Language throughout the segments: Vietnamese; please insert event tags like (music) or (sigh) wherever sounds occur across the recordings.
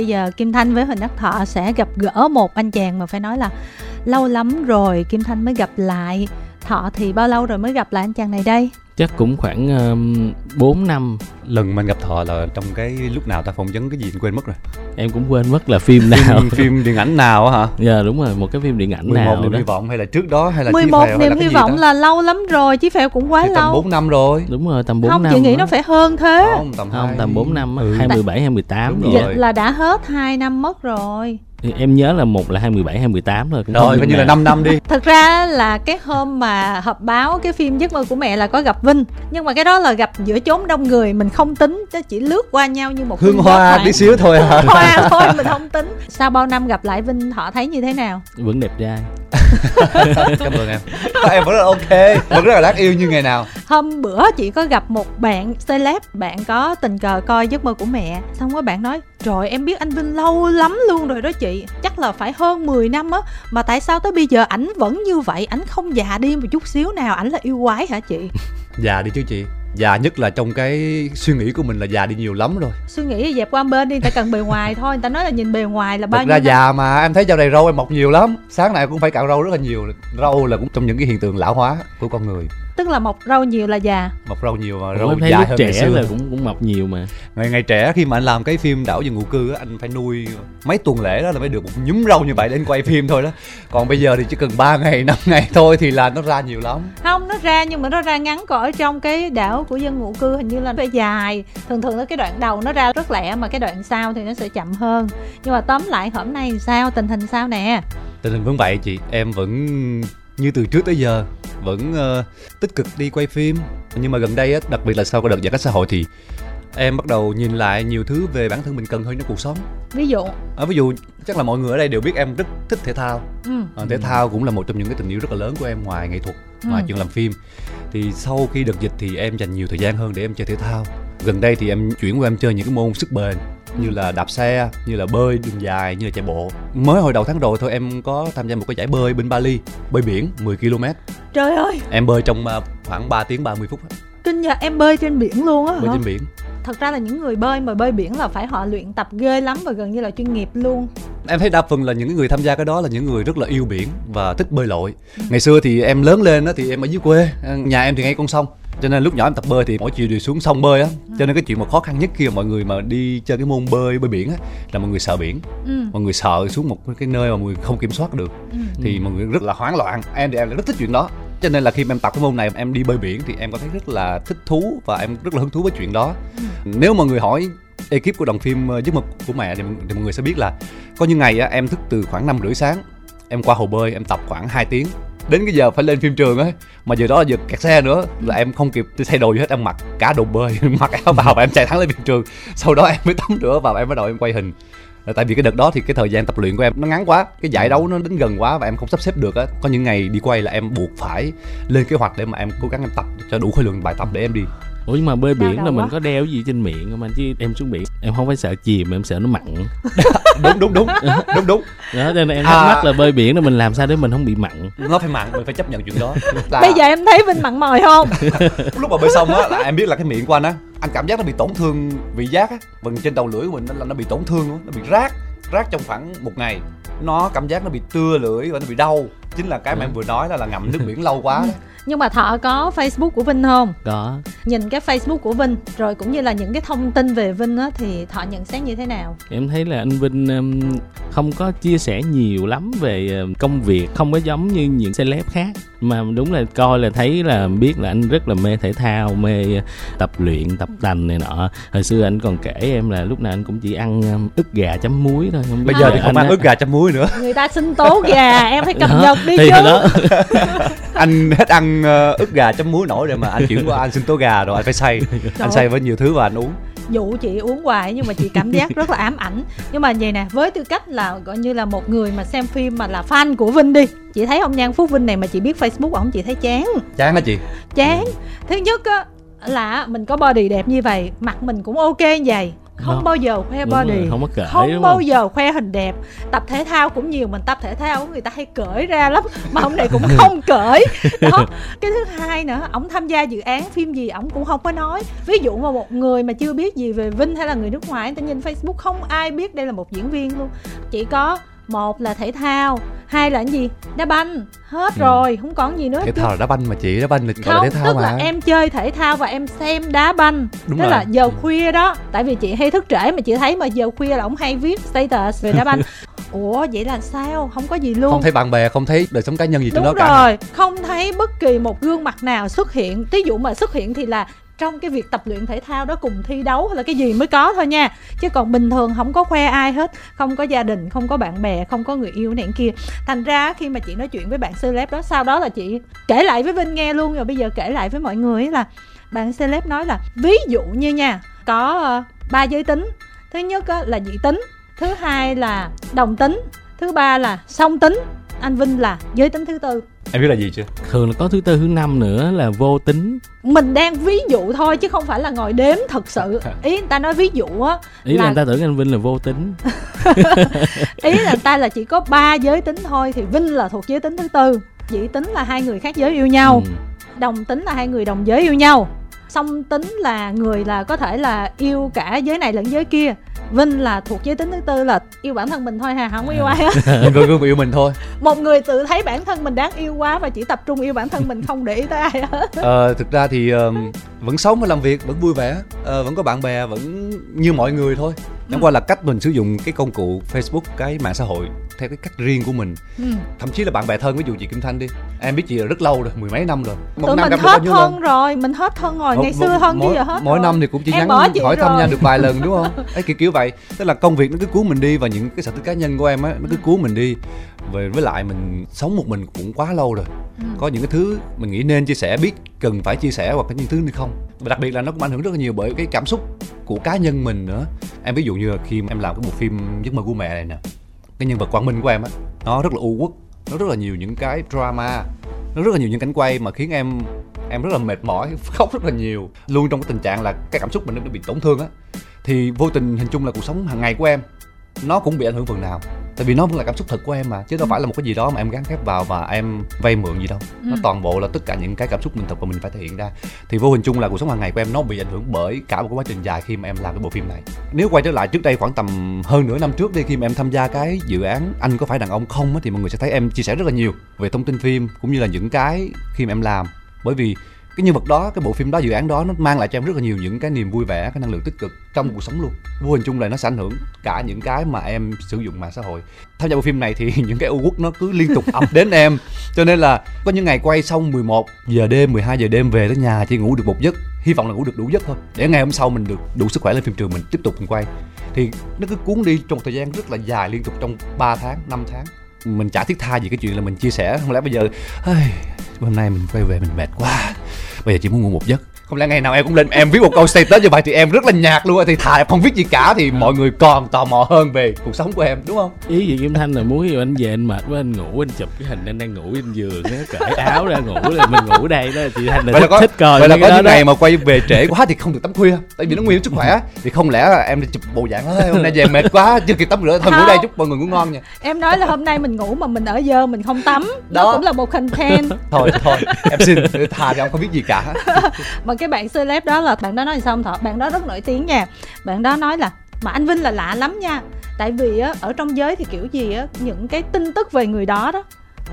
bây giờ Kim Thanh với Huỳnh Đắc Thọ sẽ gặp gỡ một anh chàng mà phải nói là lâu lắm rồi Kim Thanh mới gặp lại. Thọ thì bao lâu rồi mới gặp lại anh chàng này đây? chắc cũng khoảng um, 4 năm lần mình gặp thọ là trong cái lúc nào ta phỏng vấn cái gì quên mất rồi em cũng quên mất là phim nào phim, (laughs) phim điện ảnh nào á hả dạ đúng rồi một cái phim điện ảnh 11 nào niềm đó hy vọng hay là trước đó hay là 11 Chí niềm hy vọng đó? là lâu lắm rồi Chí Phèo cũng quá thì tầm lâu 4 năm rồi đúng rồi tầm 4 Không năm chị nghĩ á. nó phải hơn thế không tầm không hai- tầm 4 năm á, Ừ. 2017 2018 Đúng rồi. rồi. Vậy là đã hết 2 năm mất rồi Thì em nhớ là một là 2017 2018 rồi cũng rồi coi như là nào. 5 năm đi. (laughs) Thật ra là cái hôm mà họp báo cái phim Giấc mơ của mẹ là có gặp Vinh. Nhưng mà cái đó là gặp giữa chốn đông người Mình không tính, chứ chỉ lướt qua nhau như một hương hoa tí xíu thôi hả Hương hoa (laughs) thôi mình không tính. Sau bao năm gặp lại Vinh Thọ thấy như thế nào? vẫn đẹp trai. (laughs) Cảm ơn em. Em vẫn rất là ok. Vẫn rất là đáng yêu như ngày nào. Hôm bữa chị có gặp một bạn celeb Bạn có tình cờ coi giấc mơ của mẹ. Xong rồi bạn nói Trời em biết anh Vinh lâu lắm luôn rồi đó chị Chắc là phải hơn 10 năm á Mà tại sao tới bây giờ ảnh vẫn như vậy? Ảnh không già đi một chút xíu nào Ảnh là yêu quái hả chị? (laughs) Già đi chứ chị. Già nhất là trong cái suy nghĩ của mình là già đi nhiều lắm rồi. Suy nghĩ dẹp qua bên đi Người ta cần bề ngoài thôi. Người ta nói là nhìn bề ngoài là bao thật nhiêu ra năm. già mà em thấy dạo này râu em mọc nhiều lắm. Sáng nay cũng phải cạo râu rất là nhiều. Râu là cũng trong những cái hiện tượng lão hóa của con người Tức là mọc râu nhiều là già. Mọc râu nhiều mà râu dài hơn trẻ ngày xưa. là cũng cũng mập nhiều mà. Ngày ngày trẻ khi mà anh làm cái phim đảo dân ngụ cư á anh phải nuôi mấy tuần lễ đó là mới được một nhúm râu như vậy để anh quay phim thôi đó. Còn bây giờ thì chỉ cần 3 ngày (laughs) 5 ngày thôi thì là nó ra nhiều lắm. Không nó ra nhưng mà nó ra ngắn Còn ở trong cái đảo của dân ngụ cư Hình như là phải dài. Thường thường là cái đoạn đầu nó ra rất lẹ Mà cái đoạn sau thì nó sẽ chậm hơn. Nhưng mà tóm lại hôm nay sao? Tình hình sao nè? Tình hình vẫn vậy chị em vẫn như từ trước tới giờ vẫn ờ, tích cực đi quay phim. Nhưng mà gần đây á đặc biệt là sau cái đợt giãn cách xã hội thì em bắt đầu nhìn lại nhiều thứ về bản thân mình cần hơn trong cuộc sống. Ví dụ? À, ví dụ chắc là mọi người ở đây đều biết em rất thích thể thao. Ừ. à, thể thao cũng là một trong những cái tình yêu rất là lớn của em ngoài nghệ thuật ngoài Ừ. chuyện làm phim. Thì sau khi đợt dịch thì em dành nhiều thời gian hơn để em chơi thể thao. Gần đây thì em chuyển qua em chơi những cái môn sức bền như là đạp xe như là bơi đường dài như là chạy bộ. Mới hồi đầu tháng rồi thôi em có tham gia một cái giải bơi bên Bali bơi biển 10 km Trời ơi! Em bơi trong à, khoảng 3 tiếng 30 phút Kinh nhờ em bơi trên biển luôn á bơi hả? trên biển. Thật ra là những người bơi mà bơi biển là phải họ luyện tập ghê lắm Và gần như là chuyên nghiệp luôn. Em thấy đa phần là những người tham gia cái đó là những người rất là yêu biển và thích bơi lội. Ngày xưa thì em lớn lên đó thì em ở dưới quê nhà em thì ngay con sông cho nên lúc nhỏ em tập bơi thì mỗi chiều đều xuống sông bơi á. Cho nên cái chuyện mà khó khăn nhất khi mà mọi người mà đi chơi cái môn bơi bơi biển á là mọi người sợ biển. Ừ. mọi người sợ xuống một cái nơi mà mọi người không kiểm soát được. Ừ. thì mọi người rất là hoảng loạn. Em thì em lại rất thích chuyện đó. Cho nên là khi mà em tập cái môn này em đi bơi biển thì em có thấy rất là thích thú và em rất là hứng thú với chuyện đó. Nếu mọi người hỏi ekip của đoàn phim ờ, giấc mơ của mẹ thì, mọi- thì mọi người sẽ biết là có những ngày á, em thức từ khoảng năm rưỡi sáng em qua hồ bơi em tập khoảng 2 tiếng đến cái giờ phải lên phim trường ấy, mà giờ đó là giờ kẹt xe nữa là em không kịp thay đồ gì hết em mặc cả đồ bơi (laughs) mặc áo vào và em chạy thẳng lên phim trường. Sau đó em mới tắm rửa và em bắt đầu em quay hình. Tại vì cái đợt đó thì cái thời gian tập luyện của em nó ngắn quá cái giải đấu nó đến gần quá và em không sắp xếp được á. Có những ngày đi quay là em buộc phải lên kế hoạch để mà em cố gắng em tập cho đủ khối lượng bài tập để em đi ủa nhưng mà bơi biển là mình quá. có đeo gì trên miệng không anh? Chứ em xuống biển em không phải sợ chìm em sợ nó mặn. (laughs) Đúng đúng đúng. Đúng đúng. Đó cho nên em À. thắc mắc là bơi biển là mình làm sao để mình không bị mặn? Nó phải mặn mình phải chấp nhận chuyện đó. (laughs) Là Bây giờ em thấy Vinh mặn mòi không? (laughs) Lúc mà bơi xong á là em biết là cái miệng của anh á anh cảm giác nó bị tổn thương vị giác á. Phần trên đầu lưỡi của mình nó là nó bị tổn thương á, nó bị rát rát trong khoảng một ngày. Nó cảm giác nó bị tưa lưỡi và nó bị đau. Chính là cái mà em vừa nói là là ngậm nước biển lâu quá đó. Nhưng mà Thọ có Facebook của Vinh không? Có. Nhìn cái Facebook của Vinh Rồi cũng như là những cái thông tin về Vinh á Thì Thọ nhận xét như thế nào? Em thấy là anh Vinh um, không có chia sẻ nhiều lắm về công việc không có giống như những celeb khác. Mà đúng là coi là thấy là biết là anh rất là mê thể thao mê tập luyện tập tành này nọ. Hồi xưa anh còn kể em là lúc nào anh cũng chỉ ăn ức gà chấm muối thôi không bây giờ thì không ăn ức gà chấm muối nữa. Người ta sinh tố gà Em phải cập nhật đi thì chứ. đó (laughs) (laughs) anh hết ăn ờ, ức gà chấm muối nổi rồi mà anh chuyển qua anh sinh tố gà rồi anh phải xay. (laughs) Anh xay với nhiều thứ và anh uống. Dụ chị uống hoài nhưng mà chị cảm giác rất là ám ảnh. Nhưng mà vậy nè với tư cách là gọi như là một người mà xem phim mà là fan của Vinh đi. Chị thấy ông Nhan Phúc Vinh này mà chị biết Facebook ổng chị thấy chán. Chán hả chị? Chán. Thứ nhất á là mình có body đẹp như vậy mặt mình cũng ok như vậy không Đó. bao giờ khoe Đúng rồi, body không có cởi, không đúng bao không? giờ khoe hình đẹp tập thể thao cũng nhiều mình tập thể thao người ta hay cởi ra lắm mà ông này cũng (laughs) không cởi đó cái thứ hai nữa ổng tham gia dự án phim gì ổng cũng không có nói ví dụ mà một người mà chưa biết gì về vinh hay là người nước ngoài người ta nhìn facebook không ai biết đây là một diễn viên luôn chỉ có một là thể thao hai là cái gì? Đá banh. Hết Ừ. rồi không còn gì nữa thể thao là đá banh mà chị đá banh là gọi là không thể thao tức mà. là em chơi thể thao và em xem đá banh. Đúng tức rồi. là giờ khuya đó tại vì chị hay thức trễ mà chị thấy mà giờ khuya là ổng hay viết status về đá banh. (laughs) Ủa vậy là sao? Không có gì luôn. Không thấy bạn bè không thấy đời sống cá nhân gì trên đúng đó cả rồi không thấy bất kỳ một gương mặt nào xuất hiện. Ví dụ mà xuất hiện thì là trong cái việc tập luyện thể thao đó cùng thi đấu hay là cái gì mới có thôi nha. Chứ còn bình thường không có khoe ai hết, không có gia đình, không có bạn bè, không có người yêu này kia. Thành ra khi mà chị nói chuyện với bạn celeb đó, sau đó là chị kể lại với vinh nghe luôn. Rồi bây giờ kể lại với mọi người là bạn celeb nói là, ví dụ như nha, có ờ, ba giới tính. Thứ nhất là dị tính, thứ hai là đồng tính, thứ ba là song tính. Anh vinh là giới tính thứ tư em biết là gì chưa? Thường là có thứ tư thứ năm nữa là vô tính. Mình đang ví dụ thôi chứ không phải là ngồi đếm thật sự. (laughs) Ý người ta nói ví dụ á ý là, Là- người ta tưởng anh vinh là vô tính. (laughs) Ý là người ta là chỉ có ba giới tính thôi thì vinh là thuộc giới tính thứ tư. Dị tính là hai người khác giới yêu nhau. Ừ. đồng tính là hai người đồng giới yêu nhau. Song tính là người là có thể là yêu cả giới này lẫn giới kia vinh là thuộc giới tính thứ tư là yêu bản thân mình thôi hà không có yêu ai hết. Coi gương mà yêu mình thôi. Một người tự thấy bản thân mình đáng yêu quá và chỉ tập trung yêu bản thân mình không để ý tới ai hết. Ờ, thực ra thì ờ, vẫn sống và làm việc vẫn vui vẻ ờ, vẫn có bạn bè vẫn như mọi người thôi. Chẳng qua là cách mình sử dụng cái công cụ facebook cái mạng xã hội theo cái cách riêng của mình. Ừ. thậm chí là bạn bè thân ví dụ chị kim thanh đi. Em biết chị là rất lâu rồi mười mấy năm rồi. Một tụi năm mình hết nhiêu lần? thân rồi mình hết thân rồi. Ngày Một- xưa thân mỗi, giờ hết mỗi rồi. năm thì cũng chỉ Em nhắn hỏi thăm nhau được vài lần đúng không? (laughs) Ấy kiểu kiểu vậy. Tức là công việc nó cứ cuốn mình đi và những cái sở thích cá nhân của em á nó cứ cuốn mình đi. Về với lại mình sống một mình cũng quá lâu rồi. Ừ. có những cái thứ mình nghĩ nên chia sẻ biết cần phải chia sẻ hoặc cái những thứ này không. Và đặc biệt là nó cũng ảnh hưởng rất là nhiều bởi cái cảm xúc của cá nhân mình nữa. Em ví dụ như là khi em làm cái bộ phim giấc mơ của mẹ này nè, cái nhân vật quang minh của em á, nó rất là u uất, nó rất là nhiều những cái drama, nó rất là nhiều những cảnh quay mà khiến em em rất là mệt mỏi, (laughs) khóc rất là nhiều. Luôn trong cái tình trạng là cái cảm xúc mình nó bị tổn thương á, thì vô tình hình chung là cuộc sống hàng ngày của em, nó cũng bị ảnh hưởng phần nào tại vì nó vẫn là cảm xúc thật của em mà chứ đâu phải là một cái gì đó mà em gắn ghép vào và em vay mượn gì đâu. Nó Ừ. toàn bộ là tất cả những cái cảm xúc mình thật và mình phải thể hiện ra. Thì vô hình chung là cuộc sống hàng ngày của em nó bị ảnh hưởng bởi cả một cái quá trình dài khi mà em làm cái bộ phim này. Nếu quay trở lại trước đây khoảng tầm hơn nửa năm trước đi khi mà em tham gia cái dự án anh có phải đàn ông không thì mọi người sẽ thấy em chia sẻ rất là nhiều về thông tin phim cũng như là những cái khi mà em làm. Bởi vì cái nhân vật đó, cái bộ phim đó, dự án đó, nó mang lại cho em rất là nhiều những cái niềm vui vẻ, cái năng lượng tích cực trong cuộc sống luôn. Vô hình chung là nó sẽ ảnh hưởng cả những cái mà em sử dụng mạng xã hội. Tham gia bộ phim này thì (laughs) những cái u quốc nó cứ liên tục ập đến em. Cho nên là có những ngày quay xong 11 giờ đêm 12 giờ đêm về tới nhà chỉ ngủ được một giấc. Hy vọng là ngủ được đủ giấc thôi. Để ngày hôm sau mình được đủ sức khỏe lên phim trường mình tiếp tục mình quay. Thì nó cứ cuốn đi trong một thời gian rất là dài liên tục trong 3 tháng 5 tháng. Mình chả thiết tha gì cái chuyện là mình chia sẻ. Không lẽ bây giờ hôm nay mình quay về mình mệt quá bây giờ chỉ muốn ngủ một giấc không lẽ ngày nào em cũng lên em viết một câu status như vậy thì em rất là nhạt luôn á. thì thà em không viết gì cả thì mọi người còn tò mò hơn về cuộc sống của em đúng không? Ý gì kim thanh là muốn yêu anh về anh mệt quá anh ngủ anh chụp cái hình anh đang ngủ trên giường á cởi áo ra ngủ là mình ngủ đây đó chị thanh là vậy là thích, có thích coi vậy là có cái những ngày mà quay về trễ quá thì không được tắm khuya tại vì nó nguy hiểm sức khỏe thì không lẽ là em đi chụp bộ dạng ơi hôm nay về mệt quá chưa kịp tắm rửa thôi ngủ đây chúc mọi người ngủ ngon nha. Em nói là hôm nay mình ngủ mà mình ở dơ mình không tắm đó Đó. cũng là một content. (laughs) Thôi thôi em xin thà thì ông không biết gì cả. Mà cái bạn celeb đó là bạn đó nói xong thọ? Bạn đó rất nổi tiếng nha. Bạn đó nói là, mà anh vinh là lạ lắm nha. Tại vì á, ở trong giới thì kiểu gì á, những cái tin tức về người đó đó,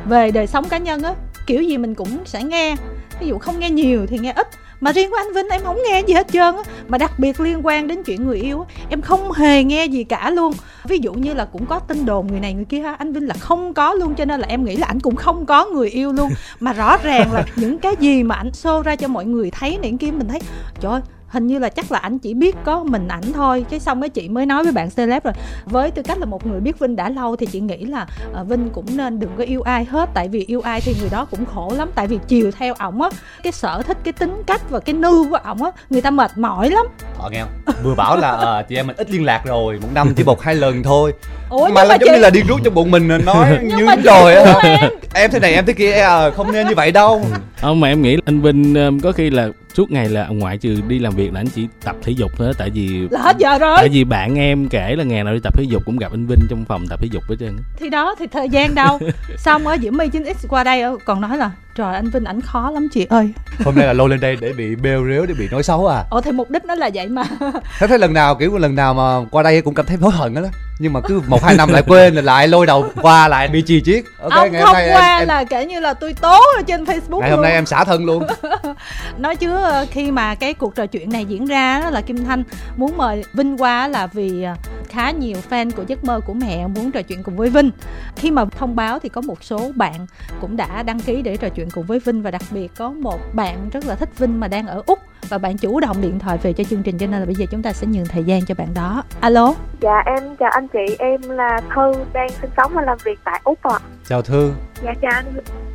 về đời sống cá nhân á, kiểu gì mình cũng sẽ nghe. Ví dụ không nghe nhiều thì nghe ít mà riêng của anh Vinh em không nghe gì hết trơn á. Mà đặc biệt liên quan đến chuyện người yêu em không hề nghe gì cả luôn. Ví dụ như là cũng có tin đồn người này người kia ha, anh Vinh là không có luôn, cho nên là em nghĩ là anh cũng không có người yêu luôn. Mà rõ ràng là những cái gì mà anh show ra cho mọi người thấy này kia mình thấy, trời ơi hình như là chắc là anh chỉ biết có mình ảnh thôi cái xong cái chị mới nói với bạn celeb rồi. Với tư cách là một người biết vinh đã lâu thì chị nghĩ là ờ, vinh cũng nên đừng có yêu ai hết tại vì yêu ai thì người đó cũng khổ lắm. Tại vì chiều theo ổng á cái sở thích cái tính cách và cái nư của ổng á người ta mệt mỏi lắm. Họ nghe không? Vừa bảo là ờ, chị em mình ít liên lạc rồi một năm chỉ một hai lần thôi. Ủa mà nhưng là mà giống chị như là điên rút trong bụng mình nói (laughs) Nhưng như rồi á em. em thế này em thế kia ờ, không nên như vậy đâu. Không mà em nghĩ anh vinh có khi là suốt ngày là ngoại trừ đi làm việc là anh chỉ tập thể dục thôi tại vì là hết giờ rồi. tại vì bạn em kể là ngày nào đi tập thể dục cũng gặp anh Vinh trong phòng tập thể dục hết trơn thì đó thì thời gian đâu? (laughs) Xong ở Diễm My 9X qua đây còn nói là trời anh Vinh ảnh khó lắm chị ơi. (laughs) Hôm nay là lôi lên đây để bị bêu rếu để bị nói xấu à? Ồ thì mục đích nó là vậy mà. Thế thấy lần nào kiểu lần nào mà qua đây cũng cảm thấy hối hận đó. Nhưng mà cứ một hai năm lại quên rồi lại lôi đầu qua lại bị chì chiết ok ông ngày hôm nay qua em, em... là kể như là tôi tố ở trên facebook ngày hôm nay em xả thân luôn. (laughs) Nói chứ ờ, khi mà cái cuộc trò chuyện này diễn ra đó là kim thanh muốn mời vinh qua là vì ờ, khá nhiều fan của giấc mơ của mẹ muốn trò chuyện cùng với vinh. Khi mà thông báo thì có một số bạn cũng đã đăng ký để trò chuyện cùng với vinh và đặc biệt có một bạn rất là thích vinh mà đang ở úc và bạn chủ động điện thoại về cho chương trình cho nên là bây giờ chúng ta sẽ nhường thời gian cho bạn đó. Alo? Dạ em chào anh chị. Em là thư đang sinh sống và làm việc tại úc ạ. Chào thư dạ chào anh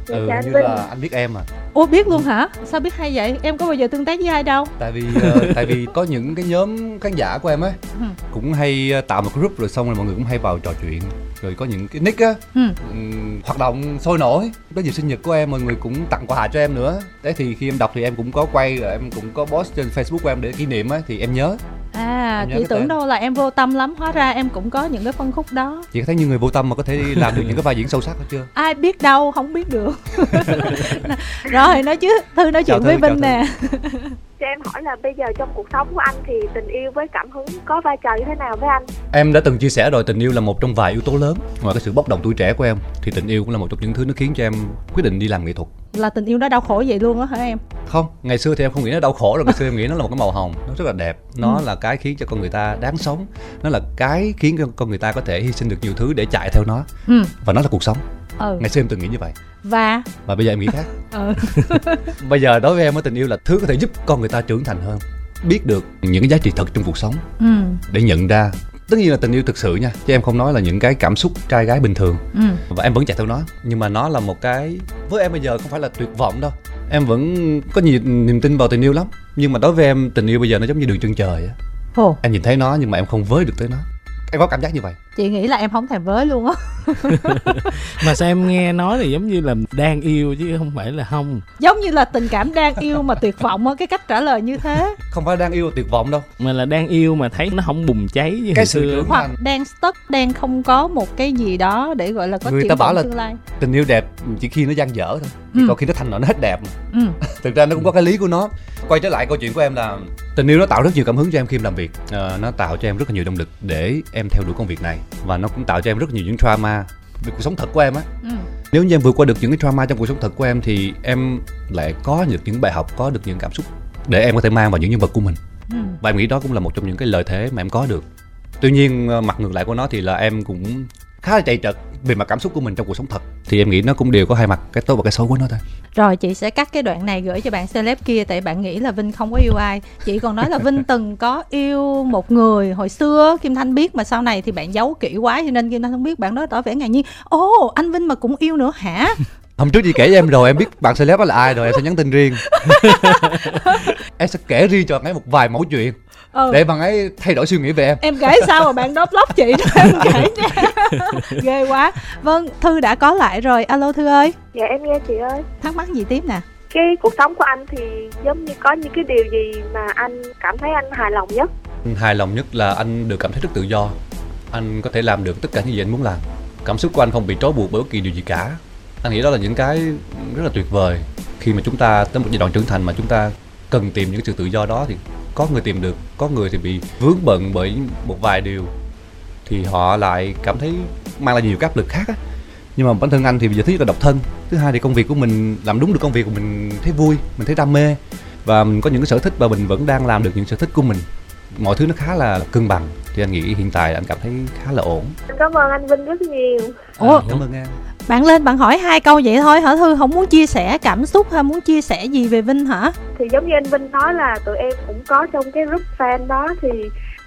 dạ, ừ, chào anh như Vinh. là anh biết em à Ủa biết luôn hả? Sao biết hay vậy? Em có bao giờ tương tác với ai đâu? Tại vì uh, (laughs) tại vì có những cái nhóm khán giả của em ấy ừ. cũng hay ờ, tạo một group rồi xong rồi mọi người cũng hay vào trò chuyện rồi có những cái nick á ừ. um, hoạt động sôi nổi có dịp sinh nhật của em mọi người cũng tặng quà cho em nữa đấy thì khi em đọc thì em cũng có quay rồi em cũng có post trên facebook của em để kỷ niệm á thì em nhớ à chị tưởng đâu là em vô tâm lắm. Hóa ra em cũng có những cái phân khúc đó. Chị có thấy như người vô tâm mà có thể làm được những cái vai diễn sâu sắc hết chưa? Ai biết đâu không biết được. (laughs) Rồi nói chứ thư nói chuyện thư, với vinh nè cho em hỏi là bây giờ trong cuộc sống của anh thì tình yêu với cảm hứng có vai trò như thế nào với anh? Em đã từng chia sẻ rồi tình yêu là một trong vài yếu tố lớn ngoài cái sự bốc đồng tuổi trẻ của em thì tình yêu cũng là một trong những thứ nó khiến cho em quyết định đi làm nghệ thuật. Là tình yêu nó đau khổ vậy luôn á hả em? Không, ngày xưa thì em không nghĩ nó đau khổ rồi, ngày xưa em nghĩ nó là một cái màu hồng, nó rất là đẹp. Nó ừ. là cái khiến cho con người ta đáng sống. Nó là cái khiến cho con người ta có thể hy sinh được nhiều thứ để chạy theo nó. Ừ. Và nó là cuộc sống ừ. ngày xưa em từng nghĩ như vậy và? Và bây giờ em nghĩ khác. (laughs) Ừ. (laughs) bây giờ đối với em tình yêu là thứ có thể giúp con người ta trưởng thành hơn. Biết được những cái giá trị thật trong cuộc sống. Ừ. để nhận ra tất nhiên là tình yêu thực sự nha chứ em không nói là những cái cảm xúc trai gái bình thường. Ừ. và em vẫn chạy theo nó nhưng mà nó là một cái với em bây giờ không phải là tuyệt vọng đâu. Em vẫn có nhiều niềm tin vào tình yêu lắm. Nhưng mà đối với em tình yêu bây giờ nó giống như đường chân trời á. Em nhìn thấy nó nhưng mà em không với được tới nó. Em có cảm giác như vậy chị nghĩ là em không thèm với luôn á. (laughs) Mà sao em nghe nói thì giống như là đang yêu chứ không phải là không? Giống như là tình cảm đang yêu mà tuyệt vọng á cái cách trả lời như thế. Không phải đang yêu tuyệt vọng đâu. Mà là đang yêu mà thấy nó không bùng cháy như cái sự trưởng hoặc đang stuck đang không có một cái gì đó để gọi là có người ta bảo là tương lai. tình yêu đẹp chỉ khi nó gian dở thôi. Ừ. còn khi nó thành nó hết đẹp ừ. (laughs) thực ra nó cũng có cái lý của nó. Quay trở lại câu chuyện của em là tình yêu nó tạo rất nhiều cảm hứng cho em khi em làm việc. À, nó tạo cho em rất là nhiều động lực để em theo đuổi công việc này và nó cũng tạo cho em rất nhiều những trauma về cuộc sống thật của em á ừ. nếu như em vượt qua được những cái trauma trong cuộc sống thật của em thì em lại có được những bài học có được những cảm xúc để em có thể mang vào những nhân vật của mình ừ. và em nghĩ đó cũng là một trong những cái lợi thế mà em có được tuy nhiên ờ, mặt ngược lại của nó thì là em cũng khá là chạy trật về mặt cảm xúc của mình trong cuộc sống thật thì em nghĩ nó cũng đều có hai mặt cái tốt và cái xấu của nó thôi. Rồi chị sẽ cắt cái đoạn này gửi cho bạn celeb kia tại bạn nghĩ là vinh không có yêu ai. Chị còn nói là vinh (laughs) từng có yêu một người hồi xưa kim thanh biết mà sau này thì bạn giấu kỹ quá cho nên kim thanh không biết. Bạn đó tỏ vẻ ngạc nhiên. Ồ anh vinh mà cũng yêu nữa hả? (laughs) Hôm trước chị kể cho em rồi em biết bạn celeb đó là ai rồi em sẽ nhắn tin riêng. (laughs) Em sẽ kể riêng cho anh một vài mẫu chuyện ừ. để bạn ấy thay đổi suy nghĩ về em. Em kể sao mà bạn đó block chị đó em kể nha. (laughs) Ghê quá. Vâng thư đã có lại rồi. Alo thư ơi. Dạ em nghe chị ơi. Thắc mắc gì tiếp nè? Cái cuộc sống của anh thì giống như có những cái điều gì mà anh cảm thấy anh hài lòng nhất? Hài lòng nhất là anh được cảm thấy rất tự do. Anh có thể làm được tất cả những gì anh muốn làm. Cảm xúc của anh không bị trói buộc bởi bất kỳ điều gì cả. Anh nghĩ đó là những cái rất là tuyệt vời. Khi mà chúng ta tới một giai đoạn trưởng thành mà chúng ta cần tìm những sự tự do đó thì có người tìm được có người thì bị vướng bận bởi một vài điều. Thì họ lại cảm thấy mang lại nhiều áp lực khác á. Nhưng mà bản thân anh thì bây giờ thứ nhất là độc thân thứ hai thì công việc của mình làm đúng được công việc của mình thấy vui mình thấy đam mê. Và mình có những cái sở thích và mình vẫn đang làm được những sở thích của mình. Mọi thứ nó khá là cân bằng thì anh nghĩ hiện tại anh cảm thấy khá là ổn. Cảm ơn anh vinh rất nhiều. Ủa? À, cảm ơn em bạn lên bạn hỏi hai câu vậy thôi hả thư? Không muốn chia sẻ cảm xúc hay muốn chia sẻ gì về vinh hả? Thì giống như anh vinh nói là tụi em cũng có trong cái group fan đó thì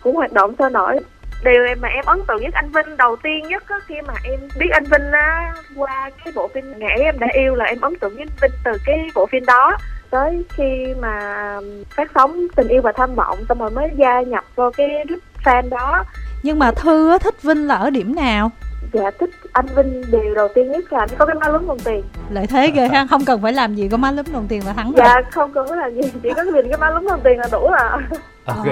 cũng hoạt động sôi nổi. Điều mà em ấn tượng nhất anh Vinh đầu tiên nhất á, khi mà em biết anh Vinh á, qua cái bộ phim Ngày em đã yêu là em ấn tượng với anh Vinh từ cái bộ phim đó tới khi mà phát sóng tình yêu và tham vọng xong rồi mới gia nhập vào cái group fan đó. Nhưng mà thư thích vinh là ở điểm nào dạ thích anh Vinh điều đầu tiên nhất là anh có cái má lúm đồng tiền. Lợi thế ghê ha không cần phải làm gì có má lúm đồng tiền là thắng rồi. dạ không cần phải làm gì chỉ có nhìn cái má lúm đồng tiền là đủ à (laughs) ok.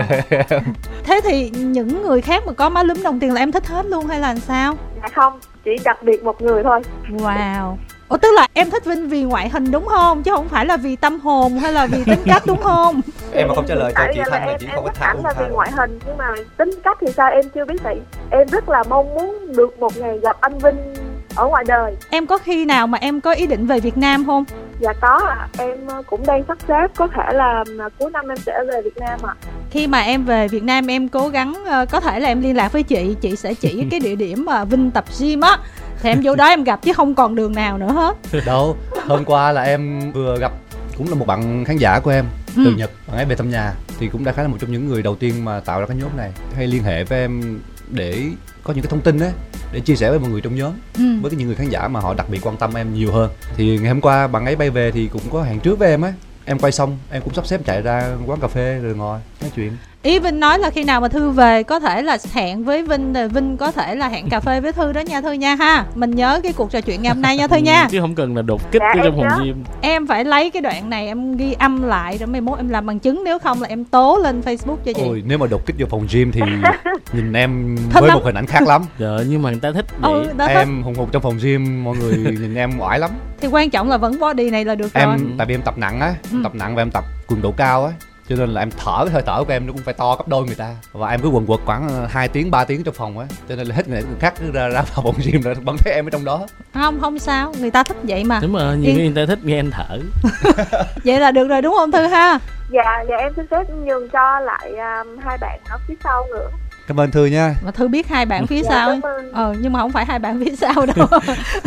Thế thì những người khác mà có má lúm đồng tiền là em thích hết luôn hay là sao? Dạ không chỉ đặc biệt một người thôi. Wow Ủa tức là em thích Vinh vì ngoại hình đúng không? Chứ không phải là vì tâm hồn hay là vì tính cách đúng không? (laughs) em mà không trả lời cho chị thanh là em không có thích thả là vì ngoại hình nhưng mà tính cách thì sao em chưa biết vậy em rất là mong muốn được một ngày gặp anh Vinh ở ngoài đời Em có khi nào mà em có ý định về Việt Nam không? dạ có ạ em ờ, cũng đang sắp xếp có thể là là cuối năm em sẽ về Việt Nam ạ Khi mà em về Việt Nam em cố gắng ờ, có thể là em liên lạc với chị, chị sẽ chỉ (laughs) cái địa điểm mà Vinh tập gym á. Thì em vô đó em gặp chứ không còn đường nào nữa hết. đâu hôm qua là em vừa gặp cũng là một bạn khán giả của em từ Ừ. Nhật bạn ấy về thăm nhà thì cũng đã khá là một trong những người đầu tiên mà tạo ra cái nhóm này hay liên hệ với em để có những cái thông tin á để chia sẻ với mọi người trong nhóm Ừ. với những người khán giả mà họ đặc biệt quan tâm em nhiều hơn thì ngày hôm qua bạn ấy bay về thì cũng có hẹn trước với em á em quay xong em cũng sắp xếp chạy ra quán cà phê rồi ngồi nói chuyện Ý Vinh nói là khi nào mà Thư về có thể là hẹn với Vinh rồi Vinh có thể là hẹn cà phê với Thư đó nha Thư nha ha. Mình nhớ cái cuộc trò chuyện ngày hôm nay nha Thư nha. (laughs) chứ không cần là đột kích Dạ, trong phòng gym Em phải lấy cái đoạn này em ghi âm lại rồi mai mốt em làm bằng chứng nếu không là em tố lên Facebook cho chị. ôi nếu mà đột kích vô phòng gym thì (laughs) nhìn em Thích với lắm. một hình ảnh khác lắm ơi, (laughs) nhưng mà người ta thích vậy Ừ, đó thích. em hùng hục trong phòng gym mọi người nhìn em oải lắm Thì quan trọng là vẫn body này là được rồi. em tại vì em tập nặng á Ừ. tập nặng và em tập cường độ cao á cho nên là em thở cái hơi thở của em nó cũng phải to gấp đôi người ta và em cứ quần quật khoảng ờ, 2 tiếng 3 tiếng trong phòng á cho nên là hết người này người khác cứ ra ra vào phòng gym rồi vẫn thấy em ở trong đó Không không sao, người ta thích vậy mà. đúng rồi nhiều người ta thích nghe anh thở (laughs) Vậy là được rồi đúng không Thư ha? dạ dạ em xin phép nhường cho lại um, hai bạn ở phía sau nữa cảm ơn thư nha Mà Thư biết hai bạn phía Dạ, sau. cảm ơn. Ờ nhưng mà không phải hai bạn phía sau đâu.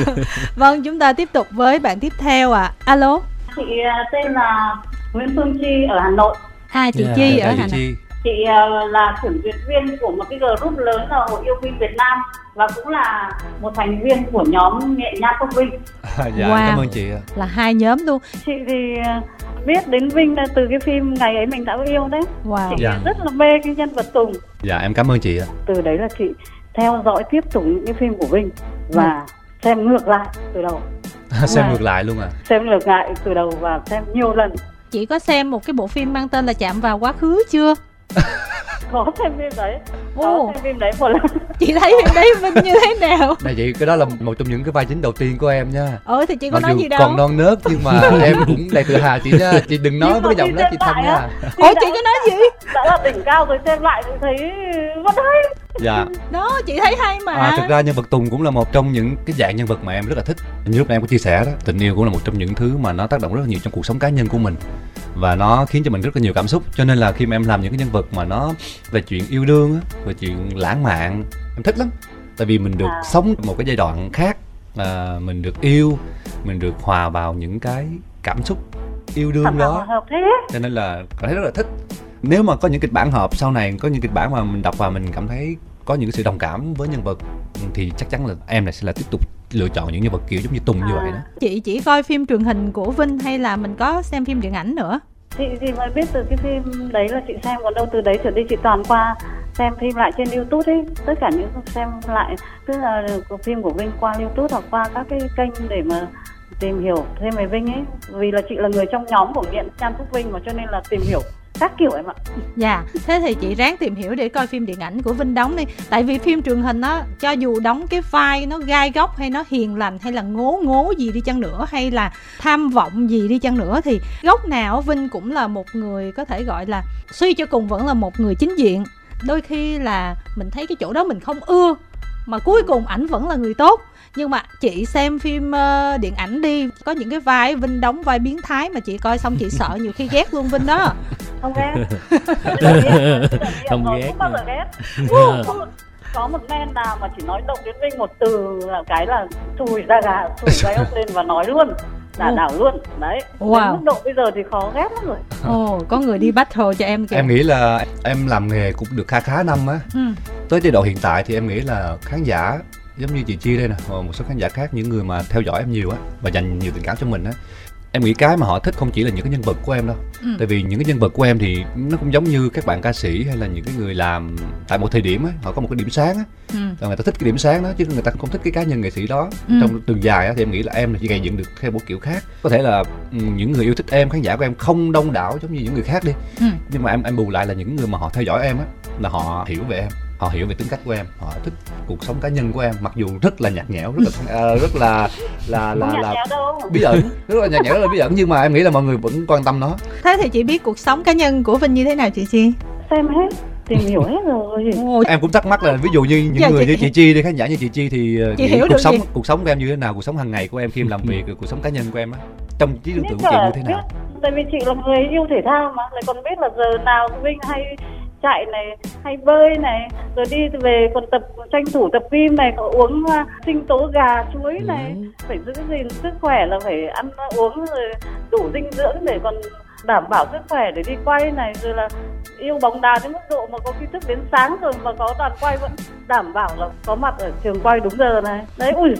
(laughs) vâng, chúng ta tiếp tục với bạn tiếp theo ạ. À. Alo. Chị à, tên là Nguyễn Phương Chi ở Hà Nội. À chị Dạ, Chi Chào ở chị Hà Nội. Chị à, là thưởng duyệt viên của một cái group lớn là Hội Yêu Vinh Việt Nam và cũng là một thành viên của nhóm nghệ nha Cốc Vinh. (laughs) dạ Wow. cảm ơn chị ạ. Là hai nhóm luôn. Chị thì à, biết đến Vinh là từ cái phim ngày ấy mình đã yêu đấy. Wow. Chị Dạ. rất là mê cái nhân vật Tùng. dạ em cảm ơn chị ạ Từ đấy là chị theo dõi tiếp tục những cái phim của Vinh và xem ngược lại từ đầu. (laughs) xem ngược lại luôn à Xem ngược lại từ đầu và xem nhiều lần. Chị có xem một cái bộ phim mang tên là Chạm vào quá khứ chưa? (laughs) Có xem phim đấy. Ồ. Có xem phim đấy một lần. (laughs) Chị thấy phim đấy Vinh như thế nào? này chị cái đó là một trong những cái vai chính đầu tiên của em nha Ừ thì chị có mặc nói dù gì đâu. còn non nớt nhưng mà (laughs) em cũng đầy tự hào chị nha chị đừng nói Nhưng với cái giọng đó chị xem thanh lại nha Ủa chị có nói gì? đã là đỉnh cao rồi xem lại thì thấy vẫn hay dạ Đó, chị thấy hay mà. À, thực ra nhân vật Tùng cũng là một trong những cái dạng nhân vật mà em rất là thích Như lúc nãy em có chia sẻ đó Tình yêu cũng là một trong những thứ mà nó tác động rất là nhiều trong cuộc sống cá nhân của mình Và nó khiến cho mình rất là nhiều cảm xúc. Cho nên là khi mà em làm những cái nhân vật mà nó về chuyện yêu đương á, Về chuyện lãng mạn Em thích lắm. Tại vì mình được À. sống một cái giai đoạn khác à, Mình được yêu Mình được hòa vào những cái cảm xúc yêu đương đó. mà hợp thế. Cho nên là cảm thấy rất là thích. Nếu mà có những kịch bản hợp sau này có những kịch bản mà mình đọc và mình cảm thấy có những sự đồng cảm với nhân vật thì chắc chắn là em này sẽ là tiếp tục lựa chọn những nhân vật kiểu giống như Tùng như vậy đó. Chị chỉ coi phim truyền hình của Vinh hay là mình có xem phim điện ảnh nữa? chị chị mới biết từ cái phim đấy là chị xem còn đâu từ đấy trở đi chị toàn qua xem phim lại trên youtube ấy. Tất cả những xem lại tức là phim của vinh qua youtube hoặc qua các cái kênh để mà tìm hiểu thêm về vinh ấy. Vì là chị là người trong nhóm của nghiện Chan Phúc Vinh mà cho nên là tìm hiểu các kiểu em ạ. Dạ, thế thì chị ráng tìm hiểu để coi phim điện ảnh của Vinh đóng đi. Tại vì phim truyền hình á, cho dù đóng cái vai nó gai góc hay nó hiền lành hay là ngố ngố gì đi chăng nữa Hay là tham vọng gì đi chăng nữa Thì góc nào Vinh cũng là một người có thể gọi là Suy cho cùng vẫn là một người chính diện. Đôi khi là mình thấy cái chỗ đó mình không ưa Mà cuối cùng ảnh vẫn là người tốt nhưng mà chị xem phim ờ, điện ảnh đi có những cái vai Vinh đóng vai biến thái mà chị coi xong chị sợ nhiều khi (laughs) ghét luôn Vinh đó. Không ghét. (laughs) Không ghét. không bao giờ ghét. (laughs) Có một men nào mà chỉ nói động đến Vinh một từ là cái là chùi ra gà chùi gáy ốc lên và nói luôn đả Ồ. đảo luôn. Đấy Wow. đến mức độ bây giờ thì khó ghét lắm rồi. Ồ có người đi battle cho em kìa. Em nghĩ là em làm nghề cũng được khá khá năm á. Ừ. tới giai đoạn hiện tại thì em nghĩ là khán giả giống như chị Chi đây nè và một số khán giả khác những người mà theo dõi em nhiều á và dành nhiều tình cảm cho mình á em nghĩ cái mà họ thích không chỉ là những cái nhân vật của em đâu Ừ. tại vì những cái nhân vật của em thì nó cũng giống như các bạn ca sĩ hay là những cái người làm tại một thời điểm á họ có một cái điểm sáng á Ừ. và người ta thích cái điểm sáng đó chứ người ta không thích cái cá nhân nghệ sĩ đó Ừ. trong đường dài á thì em nghĩ là em là chỉ gây dựng được theo một kiểu khác có thể là ừ, những người yêu thích em khán giả của em không đông đảo giống như những người khác đi Ừ. nhưng mà em em bù lại là những người mà họ theo dõi em á là họ hiểu về em họ hiểu về tính cách của em họ thích cuộc sống cá nhân của em mặc dù rất là nhạt nhẽo rất là ờ, rất là là là là đâu. bí ẩn rất là nhạt nhẽo rất là bí ẩn nhưng mà em nghĩ là mọi người vẫn quan tâm nó. Thế thì chị biết cuộc sống cá nhân của vinh như thế nào chị chi? Xem hết tìm hiểu hết rồi. (laughs) Ồ, em cũng thắc mắc là ví dụ như những Giờ người chị- như chị chi đi khán giả như chị chi thì ờ, Chị nghĩ hiểu cuộc được sống gì? cuộc sống của em như thế nào cuộc sống hàng ngày của em khi em làm việc cuộc sống cá nhân của em á trong trí tưởng tượng của chị như thế nào? biết, tại vì chị là người yêu thể thao mà lại còn biết là giờ nào Vinh hay chạy này hay bơi này rồi đi về còn tập tranh thủ tập gym này còn uống sinh tố gà chuối này Ừ. phải giữ gìn sức khỏe là phải ăn uống rồi đủ dinh dưỡng để còn đảm bảo sức khỏe để đi quay này rồi là yêu bóng đá đến mức độ mà có khi thức đến sáng rồi mà có đoàn quay vẫn đảm bảo là có mặt ở trường quay đúng giờ này. Đấy ui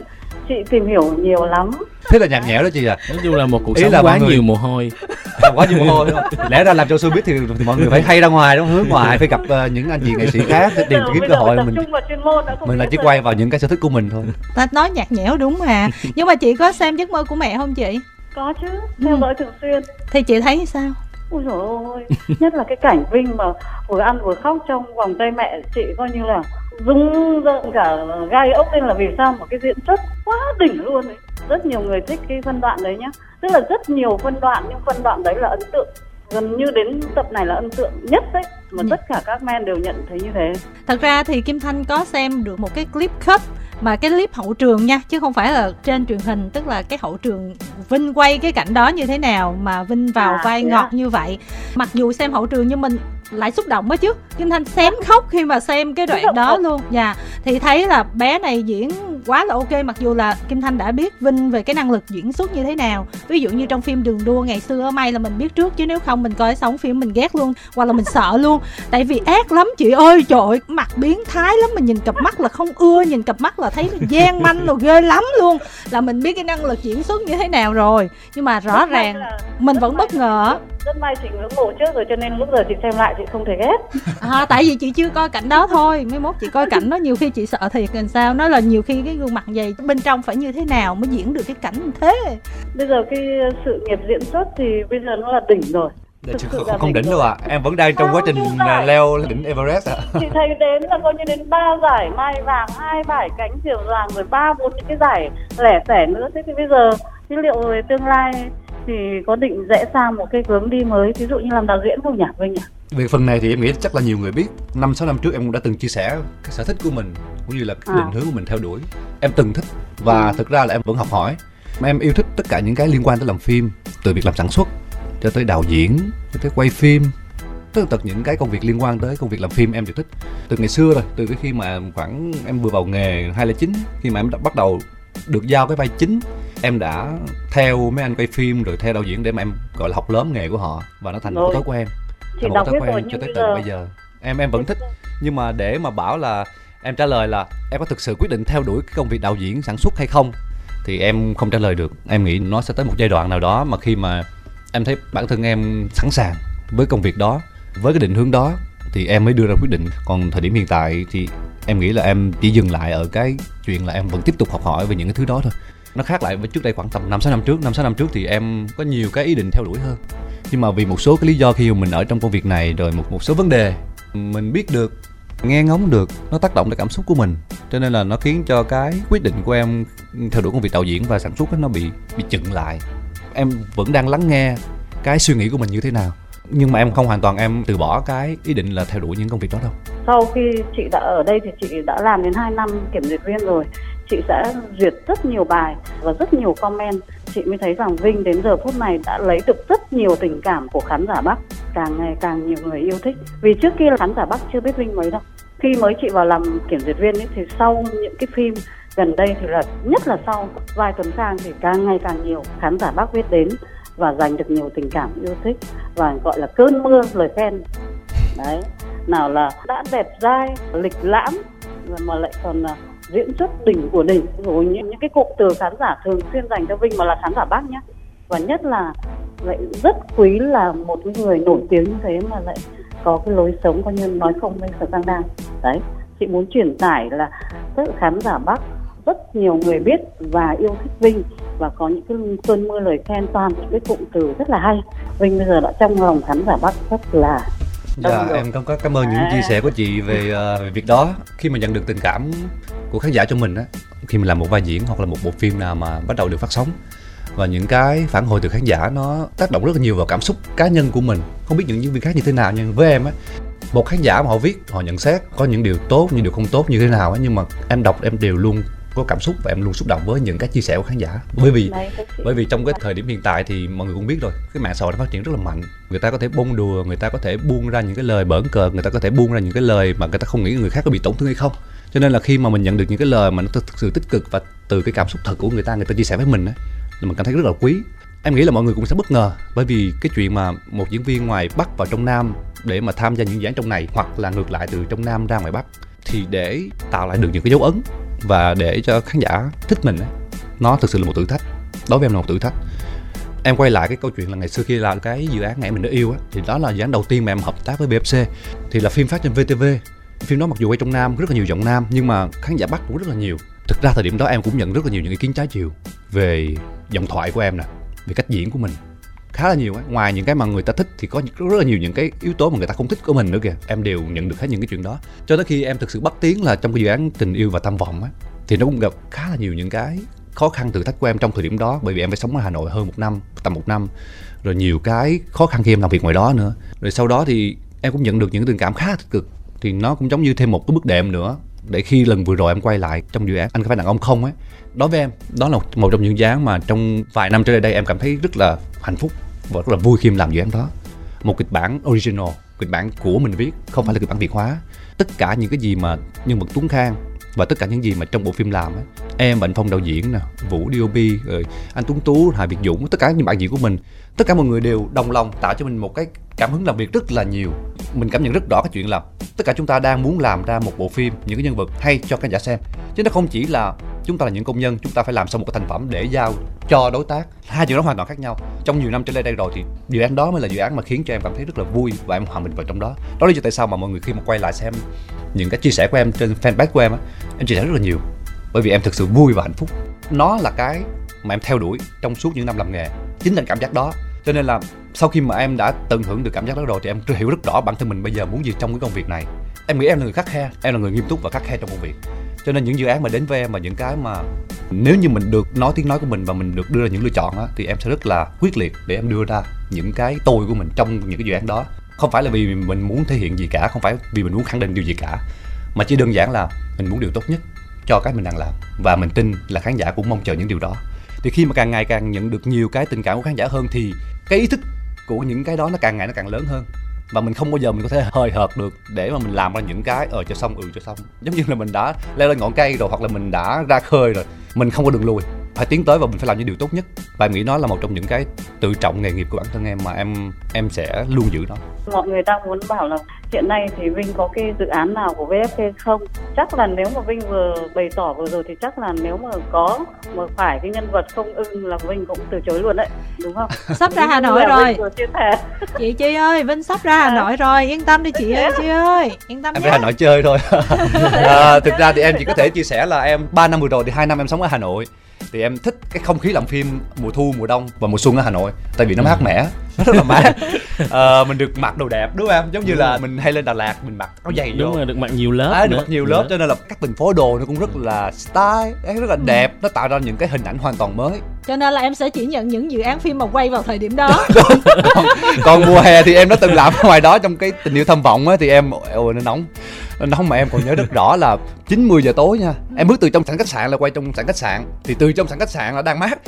chị tìm hiểu nhiều lắm. Thế là nhạt nhẽo đó chị à nói chung là một cuộc Ý sống là quá người- nhiều mồ hôi. (laughs) Quá nhiều mồ hôi lẽ ra làm cho showbiz thì, thì mọi người phải hay ra ngoài đúng không? hướng ngoài phải gặp ờ, những anh chị nghệ sĩ khác để tìm kiếm cơ hội mình trung vào chuyên môn đã không mình là chỉ rồi. quay vào những cái sở thích của mình thôi. Ta nói nhạt nhẽo đúng mà. Nhưng mà chị có xem giấc mơ của mẹ không chị? Có chứ theo Ừ. dõi thường xuyên. Thì chị thấy sao ôi dồi ôi nhất là cái cảnh vinh mà vừa ăn vừa khóc trong vòng tay mẹ chị coi như là rung rợn cả gai ốc. Lên là vì sao mà cái diễn xuất quá đỉnh luôn ấy. Rất nhiều người thích cái phân đoạn đấy nhá. Tức là rất nhiều phân đoạn nhưng phân đoạn đấy là ấn tượng. Gần như đến tập này là ấn tượng nhất đấy mà Ừ. tất cả các men đều nhận thấy như thế. Thật ra thì kim thanh có xem được một cái clip cut mà cái clip hậu trường nha chứ không phải là trên truyền hình tức là cái hậu trường vinh quay cái cảnh đó như thế nào mà vinh vào À, vai thế ngọt như vậy. Mặc dù xem hậu trường nhưng mình lại xúc động đó chứ. Kim thanh xém khóc khi mà xem cái đoạn đó luôn. Dạ thì thấy là bé này diễn quá là ok mặc dù là kim thanh đã biết vinh về cái năng lực diễn xuất như thế nào. Ví dụ như trong phim đường đua ngày xưa may là mình biết trước chứ nếu không mình coi xong phim mình ghét luôn hoặc là mình sợ luôn. Tại vì ác lắm chị ơi trời ơi, mặt biến thái lắm mình nhìn cặp mắt là không ưa nhìn cặp mắt là thấy nó gian manh rồi ghê lắm luôn. Là mình biết cái năng lực diễn xuất như thế nào rồi. Nhưng mà rõ ràng là- mình vẫn bất ngờ rất may chị ngưỡng mộ trước rồi cho nên lúc giờ chị xem lại chị không thể ghét. À, tại vì chị chưa coi cảnh đó thôi. Mấy mốt chị coi cảnh đó nhiều khi chị sợ thiệt làm sao? Nó là nhiều khi cái gương mặt vậy? Bên trong phải như thế nào mới diễn được cái cảnh như thế? Bây giờ cái sự nghiệp diễn xuất thì bây giờ nó là đỉnh rồi. Thực sự không, không đỉnh rồi. đâu ạ. Em vẫn đang trong quá trình à, leo đỉnh Everest ạ. Chị thấy đến là coi như đến ba giải mai vàng hai giải cánh diều vàng rồi ba bốn những cái giải lẻ tẻ nữa. Thế thì bây giờ dữ liệu về tương lai thì có định rẽ sang một cái hướng đi mới ví dụ như làm đạo diễn không nhỉ Vinh nhỉ về phần này thì em nghĩ chắc là nhiều người biết năm sáu năm trước em cũng đã từng chia sẻ cái sở thích của mình cũng như là cái À. định hướng của mình theo đuổi. Em từng thích và thực ra là em vẫn học hỏi. Mà em yêu thích tất cả những cái liên quan tới làm phim từ việc làm sản xuất cho tới đạo diễn cho tới quay phim. Tất tật những cái công việc liên quan tới công việc làm phim em đều thích. Từ ngày xưa rồi từ cái khi mà khoảng em vừa vào nghề 2009 khi mà em đã bắt đầu được giao cái vai chính. Em đã theo mấy anh quay phim rồi theo đạo diễn để mà em gọi là học lớn nghề của họ và nó thành một thói quen thành một thói quen cho tới tận bây giờ. Em em vẫn thích nhưng mà để mà bảo là em trả lời là em có thực sự quyết định theo đuổi cái công việc đạo diễn sản xuất hay không thì em không trả lời được. Em nghĩ nó sẽ tới một giai đoạn nào đó mà khi mà em thấy bản thân em sẵn sàng với công việc đó với cái định hướng đó thì em mới đưa ra quyết định. Còn thời điểm hiện tại thì em nghĩ là em chỉ dừng lại ở cái chuyện là em vẫn tiếp tục học hỏi về những cái thứ đó thôi. Nó khác lại với trước đây khoảng tầm năm, sáu năm trước. Năm, sáu năm trước thì em có nhiều cái ý định theo đuổi hơn. Nhưng mà vì một số cái lý do khi mà mình ở trong công việc này, rồi một một số vấn đề, mình biết được, nghe ngóng được, nó tác động tới cảm xúc của mình. Cho nên là nó khiến cho cái quyết định của em theo đuổi công việc đạo diễn và sản xuất nó bị bị chững lại. Em vẫn đang lắng nghe cái suy nghĩ của mình như thế nào nhưng mà em không hoàn toàn em từ bỏ cái ý định là theo đuổi những công việc đó đâu. Sau khi chị đã ở đây thì chị đã làm đến 2 năm kiểm duyệt viên rồi. Chị sẽ duyệt rất nhiều bài và rất nhiều comment. Chị mới thấy rằng Vinh đến giờ phút này đã lấy được rất nhiều tình cảm của khán giả Bắc. Càng ngày càng nhiều người yêu thích. Vì trước kia là khán giả Bắc chưa biết Vinh mấy đâu. Khi mới chị vào làm kiểm duyệt viên ấy, thì sau những cái phim gần đây thì là nhất là sau vài tuần sang thì càng ngày càng nhiều khán giả Bắc biết đến và giành được nhiều tình cảm yêu thích và gọi là cơn mưa, lời khen. Đấy, nào là đã đẹp dai, lịch lãm, mà lại còn là diễn xuất đỉnh của đỉnh. Rồi những những cái cụm từ khán giả thường xuyên dành cho Vinh mà là khán giả bác nhé và nhất là lại rất quý là một người nổi tiếng như thế mà lại có cái lối sống coi như nói không với sự căng đan. Đấy, chị muốn truyền tải là tất khán giả bác rất nhiều người biết và yêu thích Vinh và có những cái cơn mưa lời khen toàn những cái cụm từ rất là hay. Vinh bây giờ đã trong lòng khán giả Bắc rất là Dạ em có cảm ơn những chia sẻ của chị về, uh, về việc đó. Khi mà nhận được tình cảm của khán giả cho mình á khi mình làm một vai diễn hoặc là một bộ phim nào mà bắt đầu được phát sóng và những cái phản hồi từ khán giả nó tác động rất là nhiều vào cảm xúc cá nhân của mình. Không biết những diễn viên khác như thế nào nhưng với em á một khán giả mà họ viết họ nhận xét có những điều tốt những điều không tốt như thế nào á nhưng mà em đọc em đều luôn có cảm xúc và em luôn xúc động với những cái chia sẻ của khán giả. Bởi vì bởi vì trong cái thời điểm hiện tại thì mọi người cũng biết rồi cái mạng xã hội nó phát triển rất là mạnh. Người ta có thể bông đùa người ta có thể buông ra những cái lời bỡn cợt người ta có thể buông ra những cái lời mà người ta không nghĩ người khác có bị tổn thương hay không. Cho nên là khi mà mình nhận được những cái lời mà nó thực sự tích cực và từ cái cảm xúc thật của người ta người ta chia sẻ với mình á mình cảm thấy rất là quý. Em nghĩ là mọi người cũng sẽ bất ngờ bởi vì cái chuyện mà một diễn viên ngoài bắc vào trong nam để mà tham gia những dự án trong này hoặc là ngược lại từ trong nam ra ngoài bắc thì để tạo lại được những cái dấu ấn và để cho khán giả thích mình ấy, nó thực sự là một thử thách. Đối với em là một thử thách. Em quay lại cái câu chuyện là ngày xưa khi làm cái dự án ngày mình đã yêu á thì đó là dự án đầu tiên mà em hợp tác với BFC thì là phim phát trên VTV phim đó mặc dù quay trong nam rất là nhiều giọng nam nhưng mà khán giả bắc cũng rất là nhiều. Thực ra thời điểm đó em cũng nhận rất là nhiều những ý kiến trái chiều về giọng thoại của em nè về cách diễn của mình khá là nhiều ấy. ngoài những cái mà người ta thích thì có rất là nhiều những cái yếu tố mà người ta không thích của mình nữa kìa. Em đều nhận được hết những cái chuyện đó. Cho tới khi em thực sự bắt tiếng là trong cái dự án tình yêu và tham vọng á, thì nó cũng gặp khá là nhiều những cái khó khăn thử thách của em trong thời điểm đó. Bởi vì em phải sống ở hà nội hơn một năm, tầm một năm. Rồi nhiều cái khó khăn khi em làm việc ngoài đó nữa. Rồi sau đó thì em cũng nhận được những tình cảm khá là tích cực. Thì nó cũng giống như thêm một cái bước đệm nữa. Để khi lần vừa rồi em quay lại trong dự án anh có phải đàn ông không ấy đối với em, đó là một trong những dự án mà trong vài năm trở lại đây em cảm thấy rất là hạnh phúc và rất là vui khi em làm dự án đó. Một kịch bản original kịch bản của mình viết không phải là kịch bản việt hóa. Tất cả những cái gì mà nhân vật tuấn khang và tất cả những gì mà trong bộ phim làm ấy, em và anh phong đạo diễn nè vũ dop rồi anh tuấn tú hà việt dũng tất cả những bạn diễn của mình tất cả mọi người đều đồng lòng tạo cho mình một cái cảm hứng làm việc rất là nhiều mình cảm nhận rất rõ cái chuyện là tất cả chúng ta đang muốn làm ra một bộ phim, những cái nhân vật hay cho khán giả xem. Chứ nó không chỉ là chúng ta là những công nhân, chúng ta phải làm xong một cái thành phẩm để giao cho đối tác. Hai chuyện đó hoàn toàn khác nhau. Trong nhiều năm trở lại đây rồi thì dự án đó mới là dự án mà khiến cho em cảm thấy rất là vui và em hòa mình vào trong đó. Đó là lý do tại sao mà mọi người khi mà quay lại xem những cái chia sẻ của em trên fanpage của em á, em chia sẻ rất là nhiều. Bởi vì em thực sự vui và hạnh phúc. Nó là cái mà em theo đuổi trong suốt những năm làm nghề. Chính là cảm giác đó cho nên là sau khi mà em đã tận hưởng được cảm giác đó rồi thì em hiểu rất rõ bản thân mình bây giờ muốn gì trong cái công việc này. Em nghĩ em là người khắc khe, em là người nghiêm túc và khắc khe trong công việc. Cho nên những dự án mà đến với em và những cái mà nếu như mình được nói tiếng nói của mình và mình được đưa ra những lựa chọn á, thì em sẽ rất là quyết liệt để em đưa ra những cái tôi của mình trong những cái dự án đó. Không phải là vì mình muốn thể hiện gì cả, không phải vì mình muốn khẳng định điều gì cả, mà chỉ đơn giản là mình muốn điều tốt nhất cho cái mình đang làm. Và mình tin là khán giả cũng mong chờ những điều đó thì khi mà càng ngày càng nhận được nhiều cái tình cảm của khán giả hơn thì cái ý thức của những cái đó nó càng ngày nó càng lớn hơn. Và mình không bao giờ mình có thể hơi hợt được để mà mình làm ra những cái ờ cho xong ừ cho xong. Giống như là mình đã leo lên ngọn cây rồi hoặc là mình đã ra khơi rồi, mình không có đường lui phải tiến tới và mình phải làm những điều tốt nhất. Và em nghĩ nó là một trong những cái tự trọng nghề nghiệp của bản thân em mà em em sẽ luôn giữ nó. Mọi người đang muốn bảo là hiện nay thì Vinh có cái dự án nào của VFK không? Chắc là nếu mà Vinh vừa bày tỏ vừa rồi thì chắc là nếu mà có mà phải cái nhân vật không ưng là Vinh cũng từ chối luôn đấy đúng không? (laughs) Sắp ra Hà Nội rồi. (laughs) chị Chi ơi Vinh sắp ra Hà Nội rồi. Yên tâm đi chị ơi Chi ơi. Yên tâm em nhé. Hà Nội chơi thôi. (laughs) À, thực ra thì em chỉ có thể chia sẻ là em 3 năm vừa rồi thì hai năm em sống ở Hà Nội thì em thích cái không khí làm phim mùa thu mùa đông và mùa xuân ở hà nội tại vì nó mát mẻ nó rất là mát. À, (laughs) mình được mặc đồ đẹp đúng không em? Giống như là mình hay lên đà lạt mình mặc áo dày đúng vô. rồi được mặc nhiều lớp à, được mặc nhiều lớp nữa. cho nên là các tình phố đồ nó cũng rất là style rất là đẹp nó tạo ra những cái hình ảnh hoàn toàn mới cho nên là em sẽ chỉ nhận những dự án phim mà quay vào thời điểm đó. Đúng còn, còn mùa hè thì em đã từng làm ngoài đó. Trong cái tình yêu thâm vọng á thì em ôi nó nóng. Nó nóng mà em còn nhớ rất rõ là chín mười giờ tối nha. Em bước từ trong sảnh khách sạn là quay trong sảnh khách sạn. Thì từ trong sảnh khách sạn là đang mát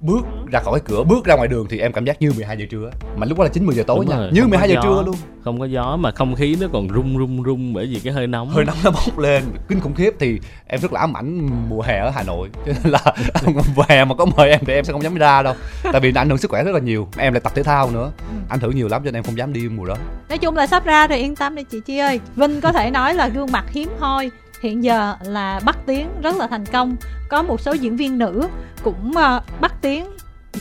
bước ra khỏi cửa bước ra ngoài đường thì em cảm giác như 12 giờ trưa mà lúc đó là 9 10 giờ tối Đúng nha. rồi, như 12 giờ gió, trưa luôn. không có gió mà không khí nó còn rung rung rung bởi vì cái hơi nóng. Hơi nóng nó bốc lên. Kinh khủng khiếp thì em rất là ám ảnh mùa hè ở Hà Nội. Cho nên là (laughs) mùa hè mà có mời em thì em sẽ không dám ra đâu. Tại vì nó ảnh hưởng sức khỏe rất là nhiều. Em lại tập thể thao nữa. Ảnh hưởng nhiều lắm cho nên em không dám đi mùa đó. Nói chung là sắp ra rồi yên tâm đi chị Chi ơi. Vinh có thể nói là gương mặt hiếm hoi hiện giờ là bắt tiếng rất là thành công. Có một số diễn viên nữ cũng uh, bắt tiếng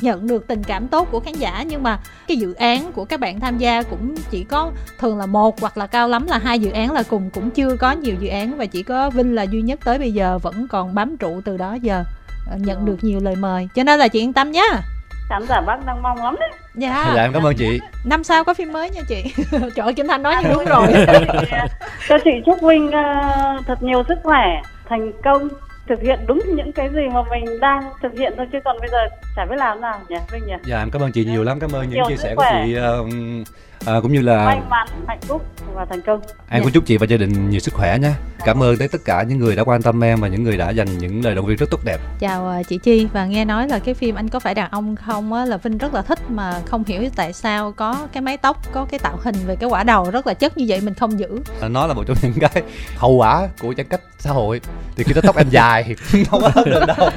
nhận được tình cảm tốt của khán giả nhưng mà cái dự án của các bạn tham gia cũng chỉ có thường là một hoặc là cao lắm là hai dự án là cùng cũng chưa có nhiều dự án và chỉ có Vinh là duy nhất tới bây giờ vẫn còn bám trụ từ đó giờ ờ, nhận được nhiều lời mời. Cho nên là chị yên tâm nhá khán giả bác đang mong lắm đấy. Dạ. Dạ em cảm ơn chị. Năm sau có phim mới nha chị. (laughs) Trời ơi kim thanh nói như đúng rồi. (laughs) Cho chị chúc Vinh ờ, thật nhiều sức khỏe thành công thực hiện đúng những cái gì mà mình đang thực hiện thôi chứ còn bây giờ chả biết làm nào. Nhỉ Vinh nhỉ. Dạ em cảm ơn chị nhiều lắm. Cảm ơn những Nhiều chia sẻ của chị ờ, ờ, cũng như là may mắn hạnh phúc và thành công. Em cũng chúc chị và gia đình nhiều sức khỏe nha. Cảm ơn tới tất cả những người đã quan tâm em và những người đã dành những lời động viên rất tốt đẹp. Chào ờ, chị chi và nghe nói là cái phim anh có phải đàn ông không á là vinh rất là thích mà không hiểu tại sao có cái mái tóc có cái tạo hình về cái quả đầu rất là chất như vậy mình không giữ. Nó là một trong những cái hậu quả của giãn cách xã hội. Thì khi đó tóc em dài thì (laughs) không có được đâu.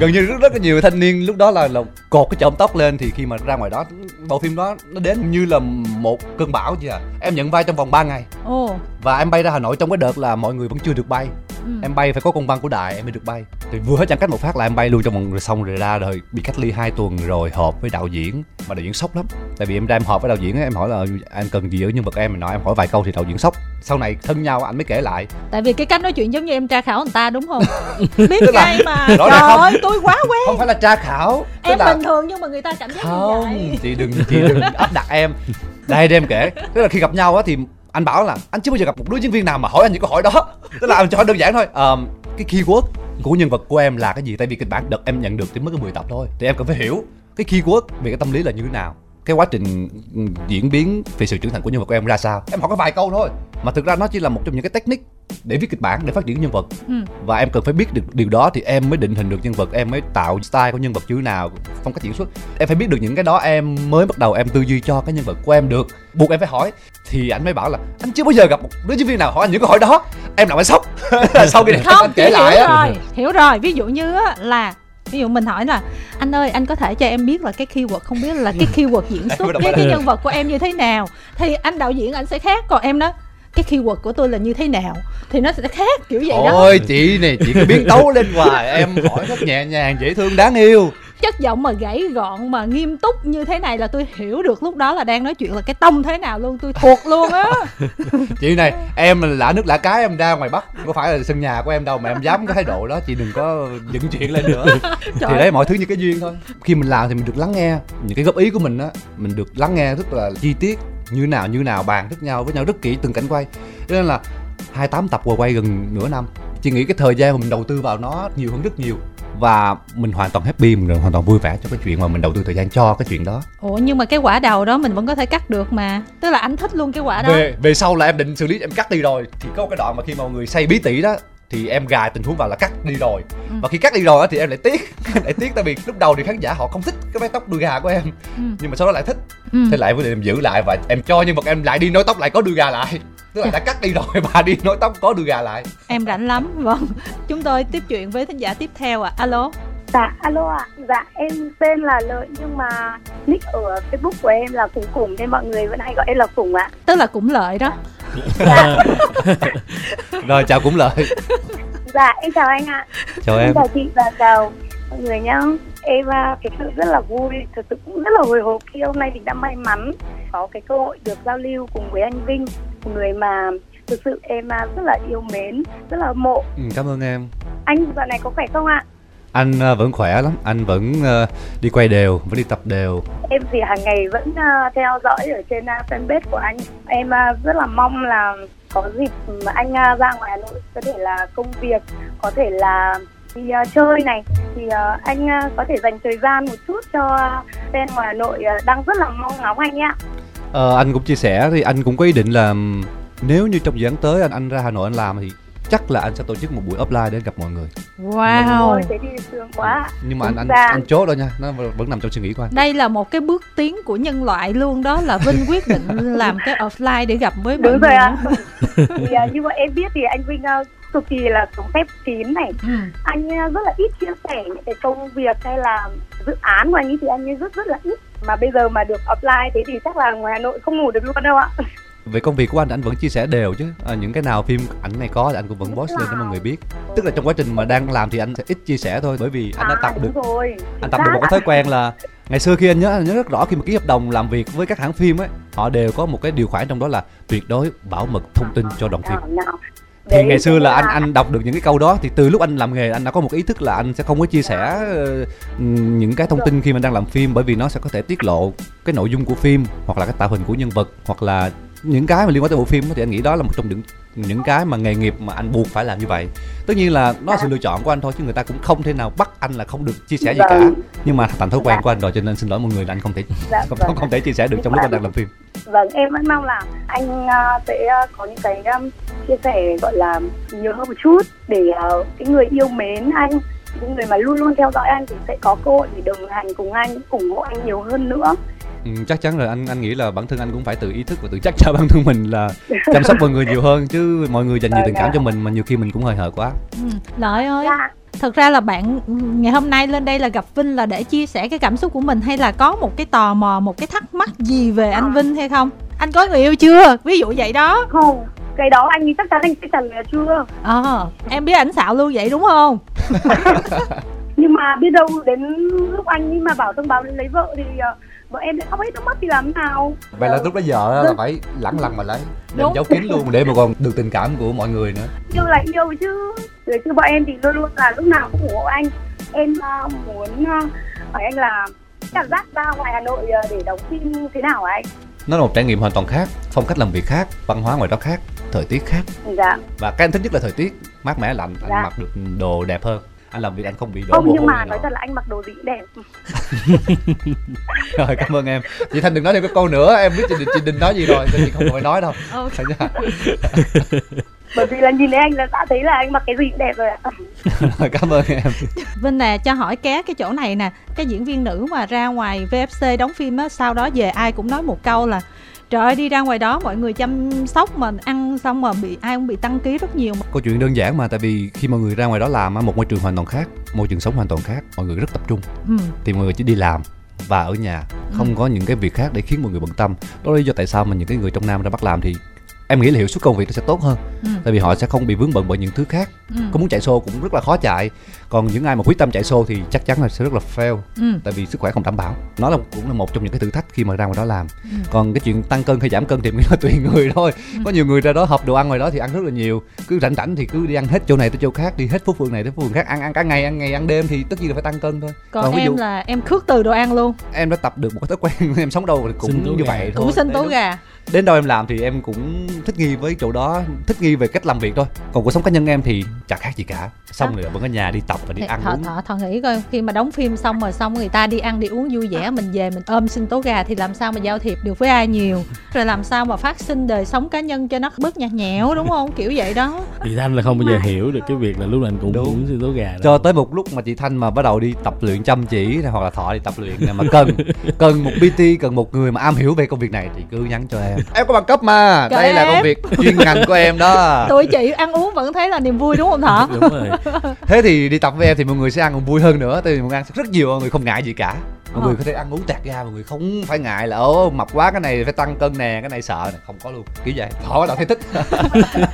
Gần như rất rất là nhiều thanh niên lúc đó là, là cột cái chỏm tóc lên thì khi mà ra ngoài đó bộ phim đó nó đến như là một cơn bão vậy à? Em nhận vai trong vòng 3 ngày. Ồ. Và em bay ra hà nội trong cái đợt là mọi người vẫn chưa được bay ừ. em bay phải có công văn của đài em mới được bay. Thì vừa hết giãn cách một phát là em bay luôn trong vòng rồi xong rồi ra rồi bị cách ly hai tuần rồi họp với đạo diễn. Mà đạo diễn sốc lắm. Tại vì em ra em họp với đạo diễn em hỏi là anh cần gì ở nhân vật em? Mình nói em hỏi vài câu thì đạo diễn sốc. Sau này thân nhau anh mới kể lại. Tại vì cái cách nói chuyện giống như em tra khảo người ta đúng không? (laughs) Biết ngay mà. (laughs) trời ơi tôi quá quen. Không phải là tra khảo tức em là bình thường nhưng mà người ta cảm giác như không vậy. chị đừng chị đừng (laughs) áp đặt em. Đây em kể. Tức là khi gặp nhau á thì anh bảo là anh chưa bao giờ gặp một đối diễn viên nào mà hỏi anh những câu hỏi đó. (laughs) Tức là anh cho hỏi đơn giản thôi. Um, cái keyword của nhân vật của em là cái gì? Tại vì kịch bản đợt em nhận được chỉ mới có 10 tập thôi. Thì em cần phải hiểu cái keyword về cái tâm lý là như thế nào cái quá trình diễn biến về sự trưởng thành của nhân vật của em ra sao? Em hỏi có vài câu thôi mà thực ra nó chỉ là một trong những cái technique để viết kịch bản để phát triển nhân vật. Ừ. và em cần phải biết được điều đó thì em mới định hình được nhân vật em mới tạo style của nhân vật thế nào phong cách diễn xuất. Em phải biết được những cái đó em mới bắt đầu em tư duy cho cái nhân vật của em được. Buộc em phải hỏi thì anh mới bảo là anh chưa bao giờ gặp một đứa diễn viên nào hỏi anh những câu hỏi đó. Em làm anh sốc. (laughs) Sau khi không anh kể lại hiểu rồi hiểu rồi. Ví dụ như á, là ví dụ mình hỏi là anh ơi anh có thể cho em biết là cái keyword không biết là cái keyword diễn (laughs) xuất cái đầu. nhân vật của em như thế nào? Thì anh đạo diễn anh sẽ khác còn em đó cái keyword của tôi là như thế nào? Thì nó sẽ khác kiểu vậy đó. Ôi chị này chị cứ biến tấu lên hoài em hỏi rất nhẹ nhàng dễ thương đáng yêu chất giọng mà gãy gọn mà nghiêm túc như thế này là tôi hiểu được lúc đó là đang nói chuyện là cái tông thế nào luôn tôi thuộc luôn á. (laughs) Chị này em là lạ nước lạ cái em ra ngoài bắc có phải là sân nhà của em đâu mà em dám cái thái độ đó chị đừng có dựng chuyện lên nữa. (laughs) Thì đấy mọi thứ như cái duyên thôi. Khi mình làm thì mình được lắng nghe những cái góp ý của mình á mình được lắng nghe rất là chi tiết như nào như nào bàn với nhau với nhau rất kỹ từng cảnh quay. Cho nên là 28 tập vừa quay gần nửa năm chị nghĩ cái thời gian mà mình đầu tư vào nó nhiều hơn rất nhiều và mình hoàn toàn happy mình hoàn toàn vui vẻ cho cái chuyện mà mình đầu tư thời gian cho cái chuyện đó. Ủa nhưng mà cái quả đầu đó mình vẫn có thể cắt được mà. Tức là anh thích luôn cái quả đó. Về về sau là em định xử lý em cắt đi rồi. Thì có cái đoạn mà khi mọi người xây bí tỉ đó thì em gài tình huống vào là cắt đi rồi. Ừ. và khi cắt đi rồi á thì em lại tiếc (laughs) lại tiếc tại vì lúc đầu thì khán giả họ không thích cái mái tóc đuôi gà của em. Ừ. nhưng mà sau đó lại thích. Ừ. thế lại quyết định em giữ lại và em cho nhân vật em lại đi nối tóc lại có đuôi gà lại tức là đã cắt đi rồi (laughs) và đi nối tóc có đuôi gà lại em rảnh lắm vâng chúng tôi tiếp chuyện với thính giả tiếp theo ạ alo Dạ, alo ạ. Dạ, em tên là Lợi nhưng mà nick ở Facebook của em là Phùng Phùng nên mọi người vẫn hay gọi em là Phùng ạ. tức là cũng lợi đó Dạ, (laughs) rồi chào cũng lợi dạ em chào anh ạ. chào Em em chào chị và chào mọi người nhá. Em à, thực sự rất là vui, thực sự cũng rất là hồi hộp khi hôm nay mình đã may mắn có cái cơ hội được giao lưu cùng với anh Vinh, người mà thực sự em à, rất là yêu mến, rất là mộ. ừ, cảm ơn em Anh dạo này có khỏe không ạ? anh ờ, vẫn khỏe lắm anh vẫn ờ, đi quay đều vẫn đi tập đều Em thì hàng ngày vẫn à, theo dõi ở trên à, fanpage của anh. Em à, rất là mong là có dịp mà anh à, ra ngoài Hà Nội có thể là công việc, có thể là đi à, chơi này thì à, anh à, có thể dành thời gian một chút cho fan ngoài Hà Nội à, đang rất là mong ngóng anh ạ. Ờ, anh cũng chia sẻ thì anh cũng có ý định là nếu như trong dự án tới anh anh ra Hà Nội anh làm thì chắc là anh sẽ tổ chức một buổi offline để gặp mọi người wow Ôi, thế thì sướng quá. nhưng mà anh anh anh chốt đó nha nó vẫn nằm trong suy nghĩ của anh đây là một cái bước tiến của nhân loại luôn đó là vinh quyết định (laughs) làm cái offline để gặp với mọi Đúng người rồi ạ. thì à, như bọn em biết thì anh Vinh cực kỳ là sống khép kín này. ừ. Anh à, rất là ít chia sẻ những cái công việc hay là dự án của anh ấy thì anh ấy rất rất là ít. Mà bây giờ mà được offline thế thì chắc là ngoài Hà Nội không ngủ được luôn đâu ạ. về công việc của anh anh vẫn chia sẻ đều chứ à, những cái nào phim ảnh này có thì anh cũng vẫn post lên cho mọi người biết tức là trong quá trình mà đang làm thì anh sẽ ít chia sẻ thôi bởi vì anh đã À, tập được rồi anh tập được một cái thói quen là ngày xưa khi anh nhớ anh nhớ rất rõ khi mà ký hợp đồng làm việc với các hãng phim ấy họ đều có một cái điều khoản trong đó là tuyệt đối bảo mật thông tin cho đoàn phim. Thì ngày xưa là anh anh đọc được những cái câu đó thì từ lúc anh làm nghề anh đã có một ý thức là anh sẽ không có chia sẻ ờ, những cái thông tin khi mà đang làm phim bởi vì nó sẽ có thể tiết lộ cái nội dung của phim hoặc là cái tạo hình của nhân vật hoặc là những cái mà liên quan tới bộ phim thì anh nghĩ đó là một trong những những cái mà nghề nghiệp mà anh buộc phải làm như vậy tất nhiên là nó là sự lựa chọn của anh thôi chứ người ta cũng không thể nào bắt anh là không được chia sẻ gì cả Vâng. nhưng mà thành thói quen của anh rồi cho nên xin lỗi mọi người là anh không thể Dạ, không, vâng. không, không thể chia sẻ được trong lúc anh đang làm phim Vâng, em vẫn mong là anh à, sẽ à, có những cái chia sẻ gọi là nhiều hơn một chút để à, cái người yêu mến anh, những người mà luôn luôn theo dõi anh thì sẽ có cơ hội để đồng hành cùng anh, ủng hộ anh nhiều hơn nữa. Ừ, chắc chắn rồi anh anh nghĩ là bản thân anh cũng phải tự ý thức và tự chắc cho bản thân mình là chăm sóc mọi người nhiều hơn chứ mọi người dành nhiều tình cảm cho mình mà nhiều khi mình cũng hơi hợt quá. Ừ. lợi ơi Dạ, thật ra là bạn ngày hôm nay lên đây là gặp vinh là để chia sẻ cái cảm xúc của mình hay là có một cái tò mò một cái thắc mắc gì về anh vinh hay không? Anh có người yêu chưa? Ví dụ vậy đó. Không, cái đó anh chắc chắn anh sẽ trả lời là chưa. ờ em biết ảnh xạo luôn vậy đúng không? (laughs) Nhưng mà biết đâu đến lúc anh mà bảo thông báo lấy vợ thì vợ em khóc hết nước mắt thì làm nào? vậy là lúc đó giờ là phải lẳng lặng mà lấy đem giấu kín luôn để mà còn được tình cảm của mọi người nữa. Yêu là yêu chứ. Rồi chứ bọn em thì luôn luôn là lúc nào cũng ủng hộ anh. Em à, muốn à, hỏi anh là cảm giác ra ngoài hà nội à, để đóng phim thế nào hả anh? Nó là một trải nghiệm hoàn toàn khác phong cách làm việc khác văn hóa ngoài đó khác thời tiết khác. Dạ. Và cái anh thích nhất là thời tiết mát mẻ lạnh anh Dạ. mặc được đồ đẹp hơn anh làm việc anh không bị đổ không mồ nhưng mà nói thật là anh mặc đồ gì cũng đẹp. (laughs) Rồi cảm ơn em. Chị thanh đừng nói thêm cái câu nữa em biết chị, chị định nói gì rồi nên chị không phải nói đâu. (laughs) Ok. Thôi nha. (laughs) bởi vì là nhìn thấy anh là đã thấy là anh mặc cái gì cũng đẹp rồi ạ. Rồi cảm ơn em. Vinh nè cho hỏi ké cái chỗ này nè. Cái diễn viên nữ mà ra ngoài VFC đóng phim á Sau đó về ai cũng nói một câu là Trời ơi đi ra ngoài đó mọi người chăm sóc mà ăn xong mà bị ai cũng bị tăng ký rất nhiều câu chuyện đơn giản mà tại vì khi mọi người ra ngoài đó làm một môi trường hoàn toàn khác môi trường sống hoàn toàn khác mọi người rất tập trung ừ. thì mọi người chỉ đi làm và ở nhà không Ừ. có những cái việc khác để khiến mọi người bận tâm đó là lý do tại sao mà những cái người trong nam ra bắt làm thì em nghĩ là hiệu suất công việc nó sẽ tốt hơn Ừ. tại vì họ sẽ không bị vướng bận bởi những thứ khác Ừ. có muốn chạy xô cũng rất là khó chạy còn những ai mà quyết tâm chạy xô thì chắc chắn là sẽ rất là fail. Ừ. tại vì sức khỏe không đảm bảo. Nó là cũng là một trong những cái thử thách khi mà ra ngoài đó làm. Ừ. còn cái chuyện tăng cân hay giảm cân thì mình là (laughs) tùy người thôi. Ừ. có nhiều người ra đó hộp đồ ăn ngoài đó thì ăn rất là nhiều. Cứ rảnh rảnh thì cứ đi ăn hết chỗ này tới chỗ khác đi hết phố phường này tới phố phường khác. Ăn ăn cả ngày ăn ngày ăn đêm thì tất nhiên là phải tăng cân thôi. Còn ví em dụ là em khước từ đồ ăn luôn. Em đã tập được một cái thói quen (laughs) em sống đâu thì cũng như gà. vậy thôi. Cũng xin Để tố gà. đến đâu em làm thì em cũng thích nghi với chỗ đó thích nghi về cách làm việc thôi. Còn cuộc sống cá nhân em thì chẳng khác gì cả. Xong rồi vẫn ở nhà đi tập và đi Thì ăn thọ, uống. thọ, thọ nghĩ coi khi mà đóng phim xong rồi xong người ta đi ăn đi uống vui vẻ mình về mình ôm sinh tố gà thì làm sao mà giao thiệp được với ai nhiều? (laughs) Rồi làm sao mà phát sinh đời sống cá nhân cho nó bớt nhạt nhẽo đúng không? Kiểu vậy đó. Thì thanh là không bao giờ hiểu được cái việc là lúc nào anh cũng Đúng. uống sinh tố gà đó cho tới một lúc mà chị thanh mà bắt đầu đi tập luyện chăm chỉ hoặc là thọ đi tập luyện nè mà cần (laughs) cần một pt cần một người mà am hiểu về công việc này thì cứ nhắn cho em. Em có bằng cấp mà. Kệ đây là em. công việc chuyên ngành của em đó. (laughs) Tụi chị ăn uống vẫn thấy là niềm vui đúng không thọ? Đúng rồi. Thế thì đi tập với em thì mọi người sẽ ăn còn vui hơn nữa, tại vì mọi người ăn rất nhiều, mọi người không ngại gì cả mọi người có thể ăn uống tẹt ra mọi người không phải ngại là ố mập quá cái này phải tăng cân nè cái này sợ nè. Không có luôn kiểu vậy. Bắt đầu thấy thích.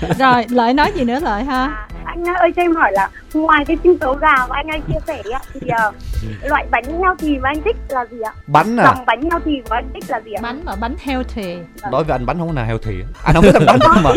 (laughs) Rồi lợi nói gì nữa lợi ha? À, anh ơi cho em hỏi là ngoài cái tinh tố gà mà anh hay chia sẻ ạ thì à, (laughs) loại bánh heo thì mà anh thích là gì ạ? Bánh à? Dòng bánh heo thì của anh thích là gì ạ? Bánh mà bánh healthy. Đối với anh bánh không có nào healthy á. anh không thích ăn bánh mà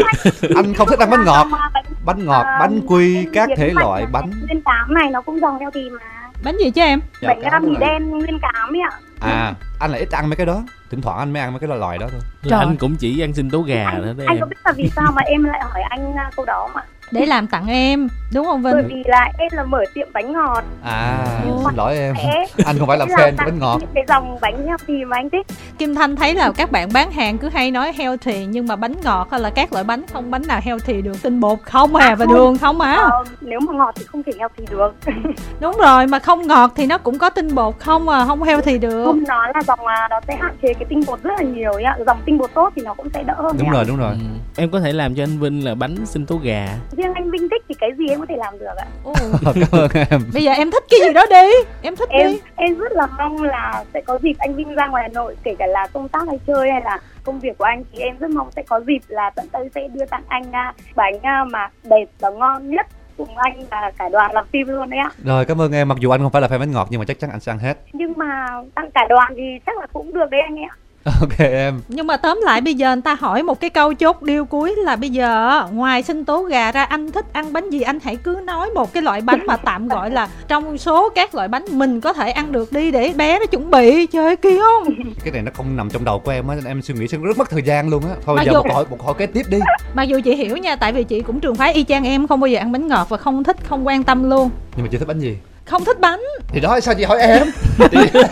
anh không thích ăn bánh ngọt. Mà bánh, ngọt bánh quy các thể loại bánh. nguyên cám này nó cũng dòng heo thì mà bánh gì chứ em? Bánh Dạ, à, mì cảm ơn. đen nguyên cám ấy ạ. À anh là ít ăn mấy cái đó. Thỉnh thoảng anh mới ăn mấy cái loại đó thôi. Trời. anh cũng chỉ ăn sinh tố gà đó đấy anh em. có biết là vì sao mà em lại hỏi anh à, câu đó mà để làm tặng em đúng không bởi vinh vì là em là mở tiệm bánh ngọt. À Ồ. xin lỗi em. sẽ anh không phải là fan bánh ngọt. những cái dòng bánh heo thì mà anh thích. Kim thanh thấy là các bạn bán hàng cứ hay nói healthy nhưng mà bánh ngọt hay là các loại bánh không bánh nào healthy được. Tinh bột không à và không. đường không á Ờ, nếu mà ngọt thì không thể heo thì được. (laughs) Đúng rồi mà không ngọt thì nó cũng có tinh bột không à không healthy được. Không nó là dòng à, nó sẽ hạn chế cái tinh bột rất là nhiều ấy ạ. Dòng tinh bột tốt thì nó cũng sẽ đỡ. Hơn đúng rồi đúng rồi. Ừ. em có thể làm cho anh vinh là bánh sinh tố gà riêng anh Vinh thích thì cái gì em có thể làm được ạ? (laughs) Cảm ơn em. Bây giờ em thích cái gì đó đi. Em thích em đi. em rất là mong là sẽ có dịp anh Vinh ra ngoài Hà Nội kể cả là công tác hay chơi hay là công việc của anh thì em rất mong sẽ có dịp là tận tay sẽ đưa tặng anh à, bánh à, mà đẹp và ngon nhất cùng anh và cả đoàn làm phim luôn đấy ạ. Rồi cảm ơn em. Mặc dù anh không phải là fan bánh ngọt nhưng mà chắc chắn anh sẽ ăn hết. Nhưng mà tặng cả đoàn thì chắc là cũng được đấy anh ạ (laughs) ok em. Nhưng mà tóm lại bây giờ người ta hỏi một cái câu chốt điêu cuối là bây giờ ngoài sinh tố gà ra anh thích ăn bánh gì anh hãy cứ nói một cái loại bánh mà tạm gọi là trong số các loại bánh mình có thể ăn được đi để bé nó chuẩn bị. Chơi kia không? Cái này nó không nằm trong đầu của em á nên em suy nghĩ sẽ rất mất thời gian luôn á. Thôi Mặc giờ dù- một hỏi một hỏi kế tiếp đi. Mặc dù chị hiểu nha tại vì chị cũng trường phái y chang em không bao giờ ăn bánh ngọt và không thích không quan tâm luôn. Nhưng mà chị thích bánh gì không thích bánh. Thì đó sao chị hỏi em? Chị, (laughs)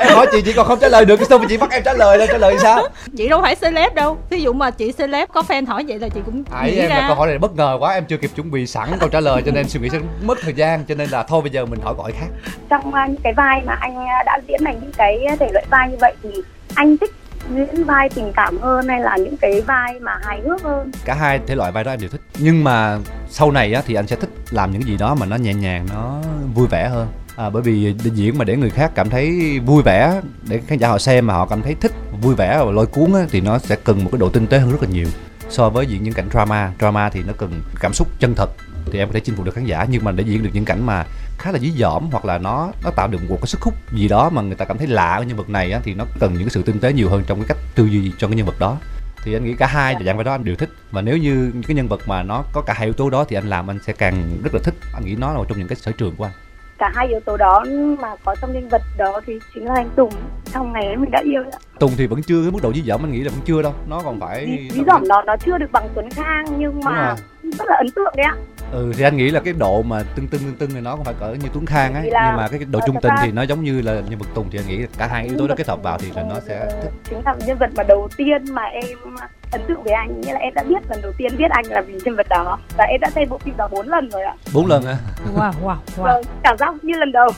em hỏi chị chị còn không trả lời được cái sao mà chị bắt em trả lời đâu trả lời sao? Chị đâu phải celeb đâu. Ví dụ mà chị celeb có fan hỏi vậy là chị cũng Ấy nghĩ em là ra câu hỏi này bất ngờ quá em chưa kịp chuẩn bị sẵn câu trả lời cho nên suy nghĩ sẽ mất thời gian cho nên là thôi bây giờ mình hỏi câu hỏi khác. Trong à, những cái vai mà anh à, đã diễn thành những cái thể loại vai như vậy thì anh thích diễn vai tình cảm hơn hay là những cái vai mà hài hước hơn? Cả hai thể loại vai đó em đều thích. Nhưng mà sau này á thì anh sẽ thích làm những gì đó mà nó nhẹ nhàng nó vui vẻ hơn. À, bởi vì đi diễn mà để người khác cảm thấy vui vẻ để khán giả họ xem mà họ cảm thấy thích vui vẻ và lôi cuốn á, thì nó sẽ cần một cái độ tinh tế hơn rất là nhiều. So với diễn những cảnh drama drama thì nó cần cảm xúc chân thật thì em có thể chinh phục được khán giả. Nhưng mà để diễn được những cảnh mà khá là dí dỏm hoặc là nó nó tạo được một cái sức hút gì đó mà người ta cảm thấy lạ ở nhân vật này á, thì nó cần những cái sự tinh tế nhiều hơn trong cái cách tư duy cho cái nhân vật đó. Thì anh nghĩ cả hai dạng vai đó anh đều thích. Và nếu như cái nhân vật mà nó có cả hai yếu tố đó thì anh làm anh sẽ càng rất là thích. Anh nghĩ nó là một trong những cái sở trường của anh. Cả hai yếu tố đó mà có trong nhân vật đó thì chính là anh Tùng. Trong ngày ấy mình đã yêu ạ. Tùng thì vẫn chưa cái mức độ dí dỏm anh nghĩ là vẫn chưa đâu. Nó còn phải Ví, ví dỏm đó nó chưa được bằng Tuấn Khang nhưng mà rất là ấn tượng đấy ạ ừ thì anh nghĩ là cái độ mà tưng tưng tưng tưng thì nó cũng phải cỡ như Tuấn Khang ấy nhưng mà cái độ trung tình ra- thì nó giống như là nhân vật Tùng thì anh nghĩ cả hai yếu tố đó kết hợp vào thì là nó sẽ thích. Chính là nhân vật mà đầu tiên mà em ấn tượng với anh nghĩa là em đã biết lần đầu tiên biết anh là vì nhân vật đó. Và em đã xem bộ phim đó bốn lần rồi ạ. Bốn lần á. Wow wow wow. Vâng cảm giác như lần đầu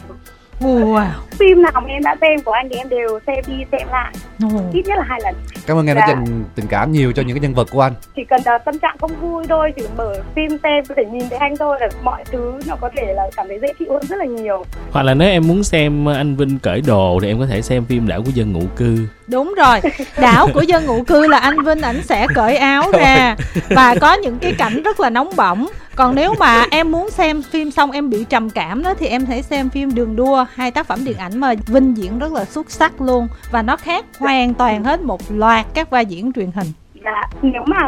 wow. Phim nào mà em đã xem của anh thì em đều xem đi xem lại. Ồ. ít nhất là hai lần. Cảm ơn em đã Dạ. dành tình cảm nhiều cho những cái nhân vật của anh. Chỉ cần là tâm trạng không vui thôi chỉ mở phim xem có thể nhìn thấy anh thôi là mọi thứ nó có thể là cảm thấy dễ chịu hơn rất là nhiều. Hoặc là nếu em muốn xem anh Vinh cởi đồ thì em có thể xem phim đảo của dân ngụ cư. Đúng rồi. Đảo của dân ngụ cư là anh vinh ảnh sẽ cởi áo ra và có những cái cảnh rất là nóng bỏng. Còn nếu mà em muốn xem phim xong em bị trầm cảm đó thì em thể xem phim đường đua hai tác phẩm điện ảnh mà vinh diễn rất là xuất sắc luôn. Và nó khác hoàn toàn hết một loạt các vai diễn truyền hình. Dạ, nếu mà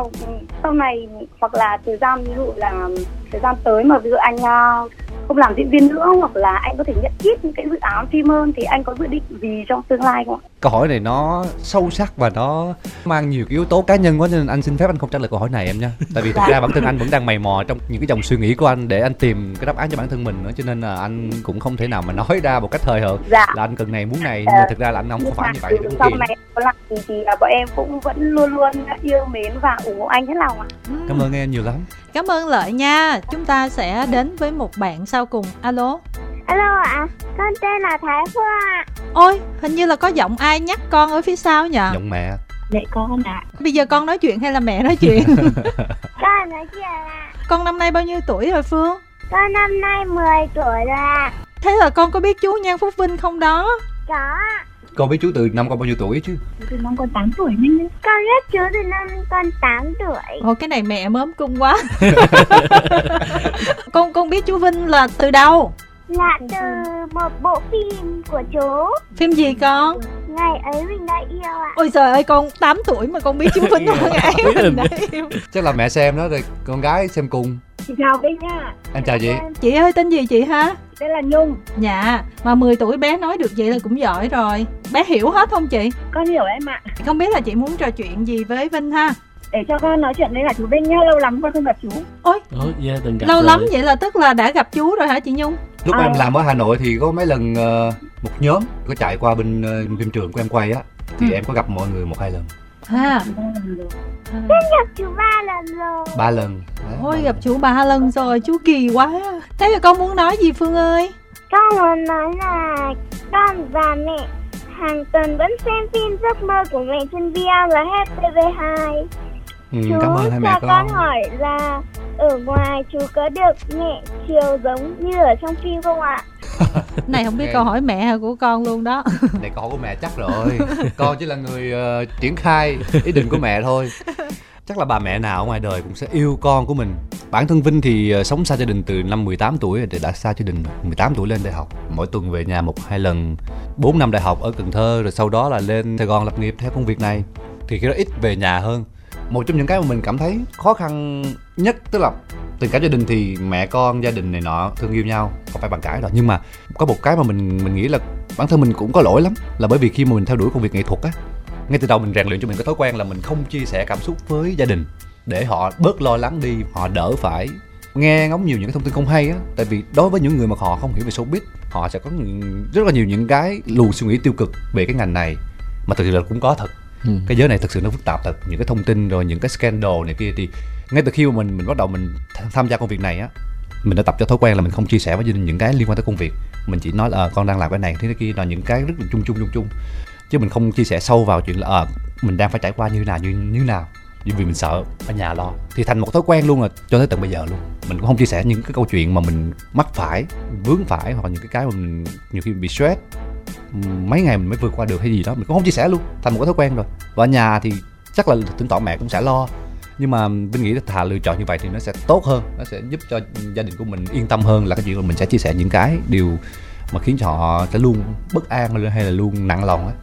sau này hoặc là thời gian ví dụ là thời gian tới mà ví dụ anh ờ, không làm diễn viên nữa hoặc là anh có thể nhận ít những cái dự án phim hơn thì anh có dự định gì trong tương lai không ạ? câu hỏi này nó sâu sắc và nó mang nhiều cái yếu tố cá nhân quá nên anh xin phép anh không trả lời câu hỏi này em nha tại vì thực ra bản thân anh vẫn đang mày mò trong những cái dòng suy nghĩ của anh để anh tìm cái đáp án cho bản thân mình nữa cho nên là anh cũng không thể nào mà nói ra một cách thời hợt Dạ. là anh cần này muốn này nhưng mà thực ra là anh không Nhưng phải như vậy đúng sau này có làm gì thì à, bọn em cũng vẫn luôn luôn yêu mến và ủng hộ anh hết lòng ạ. cảm ơn em nhiều lắm cảm ơn lợi nha chúng ta sẽ đến với một bạn sau cùng alo Alo ạ, con tên là Thái Phương ạ. ôi hình như là có giọng ai nhắc con ở phía sau nhờ giọng mẹ Mẹ con ạ. bây giờ con nói chuyện hay là mẹ nói chuyện (laughs) (laughs) Con nói chuyện ạ. con năm nay bao nhiêu tuổi rồi phương Con năm nay 10 tuổi rồi ạ. thế là con có biết chú nhan phúc vinh không đó Có con biết chú từ năm con bao nhiêu tuổi chứ Từ năm con 8 tuổi nên Con biết chú từ năm con 8 tuổi. Ồ cái này mẹ mớm cung quá (laughs) Con con biết chú Vinh là từ đâu? Là từ một bộ phim của chú. Phim gì con? Ngày ấy mình đã yêu ạ. Ôi trời ơi con 8 tuổi mà con biết chú Vinh không ngày mình đã yêu chắc là mẹ xem đó rồi con gái xem cùng Chị chào Vinh nha. em chào chị Chị ơi tên gì chị ha? Đây là Nhung. Dạ Mà 10 tuổi bé nói được vậy là cũng giỏi rồi Bé hiểu hết không chị? Con hiểu em ạ. Không biết là chị muốn trò chuyện gì với Vinh ha? Để cho con nói chuyện với cả chú Vinh nhá. Lâu lắm con không gặp chú. Ôi Ủa, dạ, từng gặp lâu rồi. lắm vậy là tức là đã gặp chú rồi hả chị Nhung? lúc À. em làm ở hà nội thì có mấy lần ờ, một nhóm có chạy qua bên ờ, phim trường của em quay á thì Ừ. em có gặp mọi người một hai lần Ha à. Gặp chú ba lần rồi. ba lần Đấy, Ôi ba gặp lần. chú ba lần rồi chú kỳ quá Thế là con muốn nói gì Phương ơi? Con muốn nói là con và mẹ hàng tuần vẫn xem phim giấc mơ của mẹ trên VRLH TV2. Ừ, Chú cảm ơn hai mẹ cho con. con hỏi là ở ngoài chú có được mẹ chiều giống như ở trong phim không ạ? (laughs) này không biết câu hỏi mẹ hay của con luôn đó. (laughs) Này câu hỏi của mẹ chắc rồi. Con chỉ là người ờ, triển khai ý định của mẹ thôi. Chắc là bà mẹ nào ở ngoài đời cũng sẽ yêu con của mình. Bản thân Vinh thì ờ, sống xa gia đình từ năm 18 tuổi rồi, thì đã xa gia đình 18 tuổi lên đại học. Mỗi tuần về nhà một hai lần. 4 năm đại học ở Cần Thơ rồi sau đó là lên Sài Gòn lập nghiệp theo công việc này. Thì khi đó ít về nhà hơn một trong những cái mà mình cảm thấy khó khăn nhất, tức là tình cảm gia đình thì mẹ con, gia đình này nọ thương yêu nhau, không phải bàn cãi rồi nhưng mà có một cái mà mình mình nghĩ là bản thân mình cũng có lỗi lắm, là bởi vì khi mà mình theo đuổi công việc nghệ thuật á, ngay từ đầu mình rèn luyện cho mình cái thói quen là mình không chia sẻ cảm xúc với gia đình để họ bớt lo lắng đi, họ đỡ phải. Nghe ngóng nhiều những cái thông tin không hay á, tại vì đối với những người mà họ không hiểu về showbiz, họ sẽ có rất là nhiều những cái luồng suy nghĩ tiêu cực về cái ngành này, mà thực sự là cũng có thật. Ừ. cái giới này thực sự nó phức tạp thật. Những cái thông tin rồi những cái scandal này kia thì ngay từ khi mà mình mình bắt đầu mình tham gia công việc này á mình đã tập cho thói quen là mình không chia sẻ với gia đình những cái liên quan tới công việc. Mình chỉ nói là ờ, con đang làm cái này. Thế kia là những cái rất là chung chung chung chung. Chứ mình không chia sẻ sâu vào chuyện là à, mình đang phải trải qua như nào như như nào? Vì mình sợ ở nhà lo. Thì thành một thói quen luôn là cho tới tận bây giờ luôn. Mình cũng không chia sẻ những cái câu chuyện mà mình mắc phải vướng phải hoặc những cái cái mà mình nhiều khi mình bị stress mấy ngày mình mới vượt qua được hay gì đó mình cũng không chia sẻ luôn thành một cái thói quen rồi. Và ở nhà thì chắc là tính tỏ mẹ cũng sẽ lo nhưng mà mình nghĩ là thà lựa chọn như vậy thì nó sẽ tốt hơn nó sẽ giúp cho gia đình của mình yên tâm hơn là cái chuyện là mình sẽ chia sẻ những cái điều mà khiến cho họ sẽ luôn bất an hay là luôn nặng lòng á.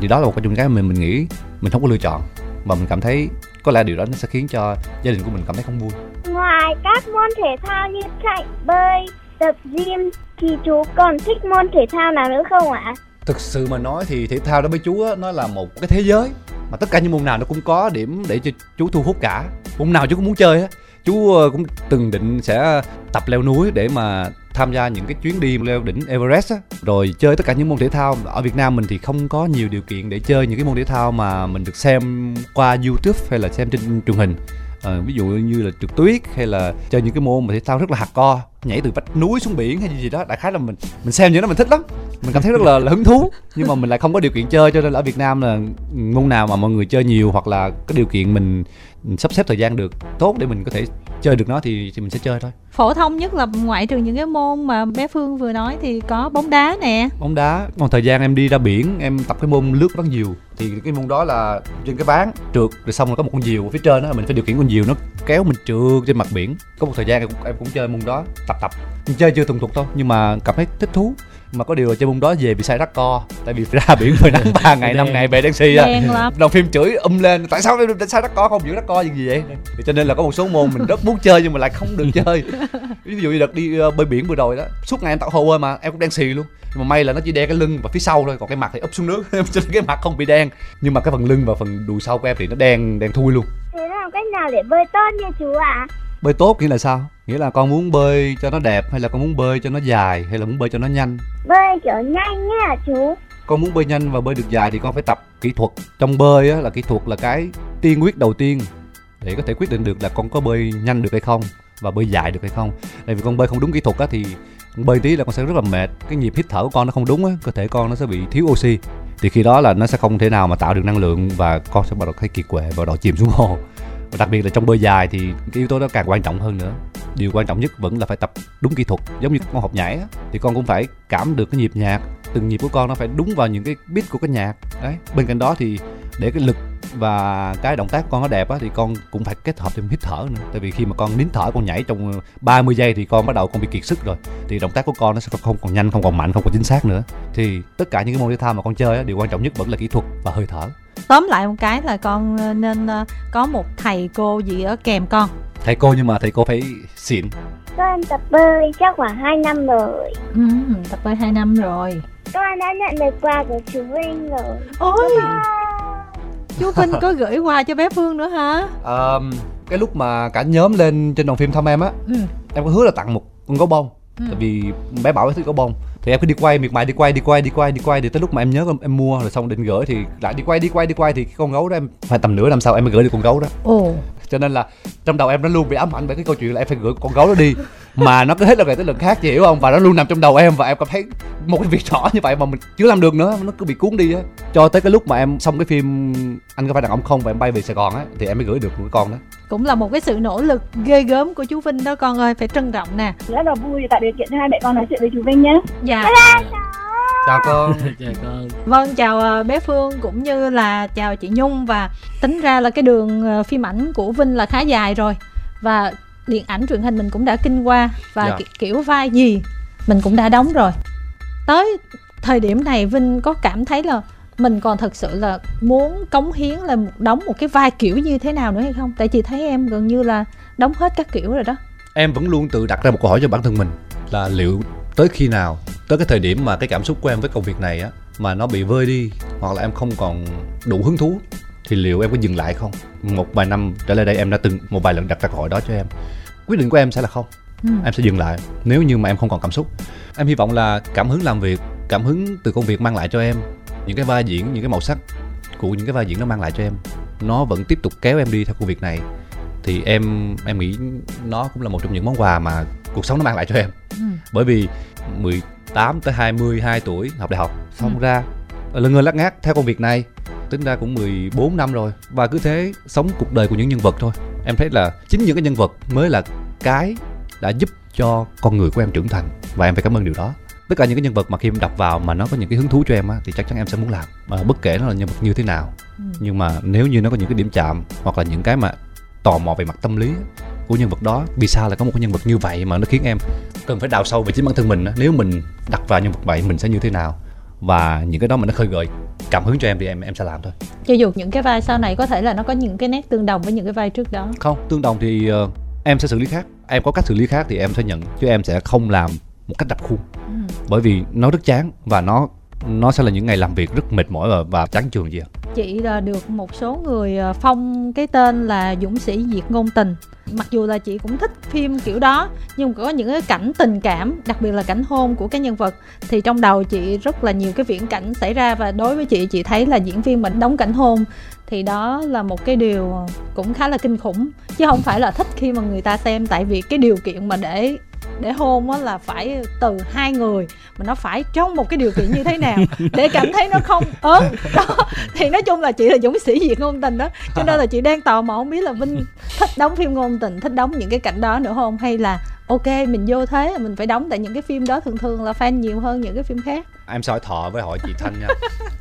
Thì đó là một trong chung cái mà mình, mình nghĩ mình không có lựa chọn mà mình cảm thấy có lẽ điều đó nó sẽ khiến cho gia đình của mình cảm thấy không vui. Ngoài các môn thể thao như chạy, bơi, tập gym thì chú còn thích môn thể thao nào nữa không ạ? Thực sự mà nói thì thể thao đối với chú á, nó là một cái thế giới mà tất cả những môn nào nó cũng có điểm để cho chú thu hút cả. Môn nào chú cũng muốn chơi á. Chú ờ, cũng từng định sẽ tập leo núi để mà tham gia những cái chuyến đi leo đỉnh Everest á. Rồi chơi tất cả những môn thể thao. Ở Việt Nam mình thì không có nhiều điều kiện để chơi những cái môn thể thao mà mình được xem qua YouTube hay là xem trên truyền hình à, ví dụ như là trượt tuyết hay là chơi những cái môn mà thể thao rất là hardcore nhảy từ vách núi xuống biển hay gì đó đại khái là mình mình xem những đó mình thích lắm. Mình cảm thấy rất là, là hứng thú nhưng mà mình lại không có điều kiện chơi cho nên là ở Việt Nam là môn nào mà mọi người chơi nhiều hoặc là có điều kiện mình sắp xếp thời gian được tốt để mình có thể chơi được nó thì, thì mình sẽ chơi thôi. Phổ thông nhất là ngoại trừ những cái môn mà bé phương vừa nói thì có bóng đá nè. Bóng đá còn thời gian em đi ra biển em tập cái môn lướt ván diều. Thì cái môn đó là trên cái ván trượt rồi xong rồi có một con diều ở phía trên đó mình phải điều khiển con diều nó kéo mình trượt trên mặt biển. Có một thời gian em cũng, em cũng chơi môn đó tập tập. Chơi chưa thuần thục thôi nhưng mà cảm thấy thích thú mà có điều là chơi môn đó về bị say rắc co tại vì ra biển phơi nắng ba ngày năm ngày về đen xì á đen lắm. Đồng phim chửi um lên tại sao tại sao rắc co không giữ rắc co gì vậy? Thì cho nên là có một số môn mình rất muốn chơi nhưng mà lại không được chơi. Ví dụ như đợt đi ờ, bơi biển vừa rồi đó suốt ngày em tạo hồ bơi mà em cũng đen xì luôn. Nhưng mà may là nó chỉ đen cái lưng và phía sau thôi còn cái mặt thì úp xuống nước (laughs) cho nên cái mặt không bị đen. Nhưng mà cái phần lưng và phần đùi sau của em thì nó đen đen thui luôn. Thế làm cách nào để bơi tốt như chú ạ? Bơi tốt nghĩa là sao? Nghĩa là con muốn bơi cho nó đẹp hay là con muốn bơi cho nó dài hay là muốn bơi cho nó nhanh? Bơi kiểu nhanh hả chú? con muốn bơi nhanh và bơi được dài thì con phải tập kỹ thuật. Trong bơi á, là kỹ thuật là cái tiên quyết đầu tiên để có thể quyết định được là con có bơi nhanh được hay không và bơi dài được hay không. Tại vì con bơi không đúng kỹ thuật á thì bơi tí là con sẽ rất là mệt cái nhịp hít thở của con nó không đúng á cơ thể con nó sẽ bị thiếu oxy. Thì khi đó là nó sẽ không thể nào mà tạo được năng lượng và con sẽ bắt đầu thấy kiệt quệ và đầu chìm xuống hồ và đặc biệt là trong bơi dài thì cái yếu tố đó càng quan trọng hơn nữa. Điều quan trọng nhất vẫn là phải tập đúng kỹ thuật, giống như con học nhảy á, thì con cũng phải cảm được cái nhịp nhạc, từng nhịp của con nó phải đúng vào những cái beat của cái nhạc. Đấy, bên cạnh đó thì để cái lực và cái động tác của con nó đẹp á, thì con cũng phải kết hợp thêm hít thở nữa. Tại vì khi mà con nín thở, con nhảy trong ờ, 30 giây thì con bắt đầu con bị kiệt sức rồi, thì động tác của con nó sẽ không còn nhanh, không còn mạnh, không còn chính xác nữa. Thì tất cả những cái môn thể thao mà con chơi á, điều quan trọng nhất vẫn là kỹ thuật và hơi thở tóm lại một cái là con ờ, nên ờ, có một thầy cô gì ở kèm con thầy cô nhưng mà thầy cô phải xịn Con tập bơi chắc khoảng 2 năm rồi. ừ, tập bơi 2 năm rồi Con đã nhận được quà của chú Vinh rồi. ôi chú Vinh có gửi quà cho bé Phương nữa hả Ờm, cái lúc mà cả nhóm lên trên đoàn phim thăm em á ừ. em có hứa là tặng một con gấu bông Ừ. tại vì bé bảo thích gấu bông thì em cứ đi quay miệt mài đi quay đi quay đi quay đi quay thì tới lúc mà em nhớ em, mua rồi xong định gửi thì lại đi quay đi quay đi quay thì cái con gấu đó em phải tầm nửa năm sau em mới gửi được con gấu đó. Ồ. Cho nên là trong đầu em nó luôn bị ám ảnh bởi cái câu chuyện là em phải gửi con gấu đó đi mà nó cứ hết lần này tới lần khác chị hiểu không? Và nó luôn nằm trong đầu em và em cảm thấy một cái việc (laughs) nhỏ như vậy mà mình chưa làm được nữa nó cứ bị cuốn đi á. Cho tới cái lúc mà em xong cái phim anh có phải đàn ông không và em bay về sài gòn á thì em mới gửi được một cái con đó. Cũng là một cái sự nỗ lực ghê gớm của chú Vinh đó con ơi phải trân trọng nè. Rất là vui tạo điều kiện cho hai mẹ con nói chuyện với chú Vinh nhé. Dạ. Chào. Con. (laughs) Dạ con. vâng chào ờ, bé Phương cũng như là chào chị Nhung. Và tính ra là cái đường ờ, phim ảnh của Vinh là khá dài rồi. Và điện ảnh truyền hình mình cũng đã kinh qua và Dạ. ki- kiểu vai gì mình cũng đã đóng rồi. Tới thời điểm này Vinh có cảm thấy là mình còn thực sự là muốn cống hiến là đóng một cái vai kiểu như thế nào nữa hay không? Tại chị thấy em gần như là đóng hết các kiểu rồi đó. Em vẫn luôn tự đặt ra một câu hỏi cho bản thân mình là liệu tới khi nào tới cái thời điểm mà cái cảm xúc của em với công việc này á mà nó bị vơi đi hoặc là em không còn đủ hứng thú thì liệu em có dừng lại không một vài năm trở lại đây em đã từng một vài lần đặt ra câu hỏi đó cho em quyết định của em sẽ là không Ừ. em sẽ dừng lại nếu như mà em không còn cảm xúc em hy vọng là cảm hứng làm việc cảm hứng từ công việc mang lại cho em những cái vai diễn những cái màu sắc của những cái vai diễn nó mang lại cho em nó vẫn tiếp tục kéo em đi theo công việc này thì em em nghĩ nó cũng là một trong những món quà mà cuộc sống nó mang lại cho em Ừ. bởi vì 18 tới 22 tuổi học đại học xong Ừ. ra lần ngơ lắc ngát theo công việc này tính ra cũng 14 năm rồi. Và cứ thế sống cuộc đời của những nhân vật thôi. Em thấy là chính những cái nhân vật mới là cái đã giúp cho con người của em trưởng thành. Và em phải cảm ơn điều đó. Tất cả những cái nhân vật mà khi em đập vào mà nó có những cái hứng thú cho em á thì chắc chắn em sẽ muốn làm. Mà bất kể nó là nhân vật như thế nào Ừ. nhưng mà nếu như nó có những cái điểm chạm hoặc là những cái mà tò mò về mặt tâm lý của nhân vật đó vì sao lại có một cái nhân vật như vậy mà nó khiến em cần phải đào sâu về chính bản thân mình á. nếu mình đặt vào nhân vật vậy mình sẽ như thế nào và những cái đó mà nó khơi gợi cảm hứng cho em thì em em sẽ làm thôi. Cho dù những cái vai sau này có thể là nó có những cái nét tương đồng với những cái vai trước đó. Không tương đồng thì ờ, em sẽ xử lý khác. Em có cách xử lý khác thì em sẽ nhận chứ em sẽ không làm một cách đập khuôn. Ừ. bởi vì nó rất chán và nó nó sẽ là những ngày làm việc rất mệt mỏi và, và chán chường gì ạ chị là được một số người ờ, phong cái tên là dũng sĩ diệt ngôn tình. Mặc dù là chị cũng thích phim kiểu đó, nhưng có những cái cảnh tình cảm, đặc biệt là cảnh hôn của cái nhân vật, thì trong đầu chị rất là nhiều cái viễn cảnh xảy ra. Và đối với chị chị thấy là diễn viên mình đóng cảnh hôn, thì đó là một cái điều cũng khá là kinh khủng. Chứ không phải là thích khi mà người ta xem, tại vì cái điều kiện mà để để hôn á là phải từ hai người mà nó phải trong một cái điều kiện như thế nào để cảm thấy nó không (laughs) ớn. Đó thì nói chung là chị là dũng sĩ diệt ngôn tình đó cho nên là chị đang tò mò không biết là vinh thích đóng phim ngôn tình thích đóng những cái cảnh đó nữa không? Hay là ok mình vô thế mình phải đóng tại những cái phim đó thường thường là fan nhiều hơn những cái phim khác? Em hỏi thọ với hỏi chị thanh nha.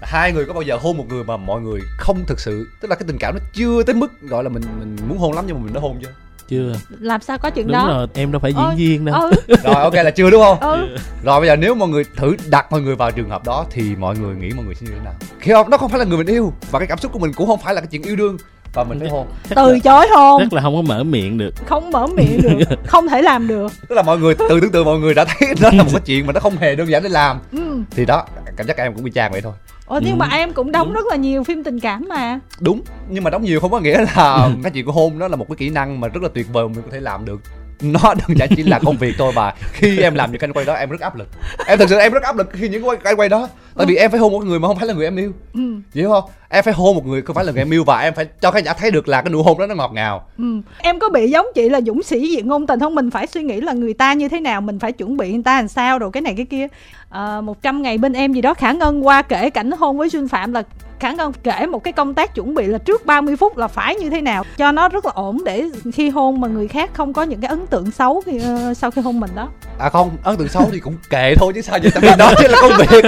Hai người có bao giờ hôn một người mà mọi người không thực sự tức là cái tình cảm nó chưa tới mức gọi là mình mình muốn hôn lắm nhưng mà mình đã hôn chưa chưa? Làm sao có chuyện đúng đó? rồi em đâu phải diễn Ôi, viên đâu. Ừ. (laughs) Rồi ok là chưa đúng không? Ừ. Rồi bây giờ nếu mọi người thử đặt mọi người vào trường hợp đó thì mọi người nghĩ mọi người sẽ như thế nào? Khi nó không phải là người mình yêu và cái cảm xúc của mình cũng không phải là cái chuyện yêu đương. Và mình phải hôn từ chối hôn rất là không có mở miệng được. Không mở miệng được. (laughs) Không thể làm được. Tức là mọi người từ tưởng tượng mọi người đã thấy đó là một cái chuyện mà nó không hề đơn giản để làm. Ừ. thì đó cảm giác em cũng bị chang vậy thôi Ồ, nhưng Ừ. mà em cũng đóng Đúng. rất là nhiều phim tình cảm mà đúng nhưng mà đóng nhiều không có nghĩa là (laughs) cái chuyện của hôn đó là một cái kỹ năng mà rất là tuyệt vời mà mình có thể làm được nó đơn giản chỉ là công việc thôi và khi em làm những cái quay đó em rất áp lực em thật sự em rất áp lực khi những cái quay đó tại vì em phải hôn một người mà không phải là người em yêu ừ. hiểu không em phải hôn một người không phải là người em yêu và em phải cho khán giả thấy được là cái nụ hôn đó nó ngọt ngào Ừ. Em có bị giống chị là dũng sĩ diện ngôn tình không? Mình phải suy nghĩ là người ta như thế nào, mình phải chuẩn bị người ta làm sao rồi cái này cái kia. À, 100 ngày bên em gì đó Khả Ngân qua kể cảnh hôn với Xuân Phạm là Khả Ngân kể một cái công tác chuẩn bị là trước 30 phút là phải như thế nào. Cho nó rất là ổn để khi hôn mà người khác không có những cái ấn tượng xấu khi ờ, sau khi hôn mình đó. à không ấn tượng xấu thì cũng kệ thôi chứ sao vậy? Tại vì đó chỉ là công việc.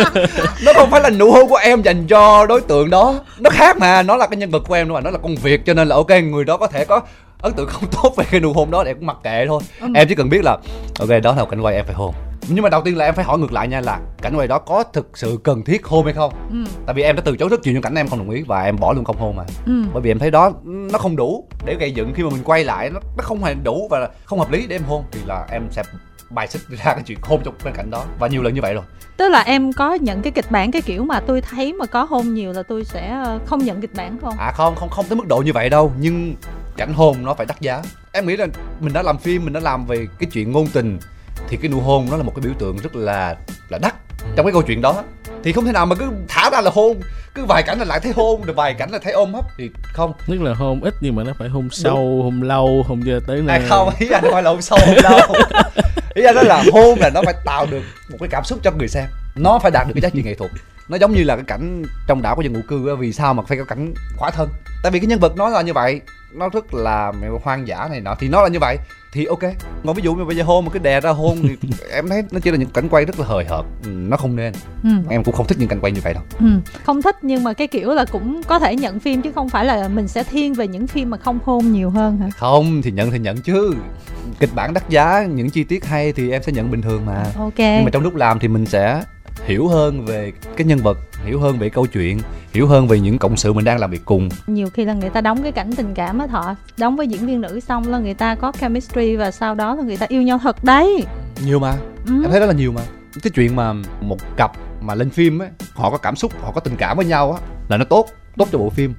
Nó không phải là nụ hôn của em dành cho đối tượng đó. Nó khác mà nó là cái nhân vật của em nữa mà nó là công việc cho nên là ok người đó có thể có ấn tượng không tốt về cái nụ hôn đó để cũng mặc kệ thôi. Ừ. em chỉ cần biết là ok đó là một cảnh quay em phải hôn nhưng mà đầu tiên là em phải hỏi ngược lại nha là cảnh quay đó có thực sự cần thiết hôn hay không? Ừ. tại vì em đã từ chối rất nhiều những cảnh em không đồng ý và em bỏ luôn không hôn mà. Ừ. bởi vì em thấy đó nó không đủ để gây dựng. Khi mà mình quay lại nó nó không hề đủ và không hợp lý để em hôn thì là em sẽ bài xích ra cái chuyện hôn trong bên cạnh đó. Và nhiều lần như vậy rồi. Tức là em có nhận cái kịch bản cái kiểu mà tôi thấy mà có hôn nhiều là tôi sẽ ờ, không nhận kịch bản không? à không không không tới mức độ như vậy đâu. Nhưng cảnh hôn nó phải đắt giá. Em nghĩ là mình đã làm phim mình đã làm về cái chuyện ngôn tình thì cái nụ hôn nó là một cái biểu tượng rất là là đắt trong cái câu chuyện đó. Thì không thể nào mà cứ thả ra là hôn cứ vài cảnh là lại thấy hôn rồi vài cảnh là thấy ôm hấp thì không. Tức là hôn ít nhưng mà nó phải hôn sâu hôn lâu hôn cho tới à, nơi. không ý anh phải là hôn sâu hôn lâu. (laughs) Ý anh nói là hôn là nó phải tạo được một cái cảm xúc cho người xem. Nó phải đạt được cái giá trị nghệ thuật. Nó giống như là cái cảnh trong đảo của dân ngụ cư vì sao mà phải có cảnh khỏa thân? Tại vì cái nhân vật nó là như vậy nó rất là hoang dã này nọ. Thì nó là như vậy. Thì ok. Còn ví dụ như bây giờ hôn mà cứ đè ra hôn thì (laughs) em thấy nó chỉ là những cảnh quay rất là hời hợt. Ừ, nó không nên. Ừ. em cũng không thích những cảnh quay như vậy đâu. Ừ. không thích nhưng mà cái kiểu là cũng có thể nhận phim chứ không phải là mình sẽ thiên về những phim mà không hôn nhiều hơn hả? Không thì nhận thì nhận chứ. Kịch bản đắt giá những chi tiết hay thì em sẽ nhận bình thường mà. Ok. Nhưng mà trong lúc làm thì mình sẽ hiểu hơn về cái nhân vật hiểu hơn về câu chuyện hiểu hơn về những cộng sự mình đang làm việc cùng. Nhiều khi là người ta đóng cái cảnh tình cảm á thọ đóng với diễn viên nữ xong là người ta có chemistry và sau đó là người ta yêu nhau thật đấy. Nhiều mà. Ừ. em thấy rất là nhiều mà. Cái chuyện mà một cặp mà lên phim á họ có cảm xúc họ có tình cảm với nhau á là nó tốt tốt cho bộ phim.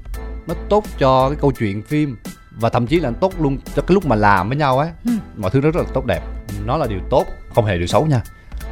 Nó tốt cho cái câu chuyện phim và thậm chí là nó tốt luôn cho cái lúc mà làm với nhau á. Ừ. mọi thứ nó rất là tốt đẹp. Nó là điều tốt không hề điều xấu nha.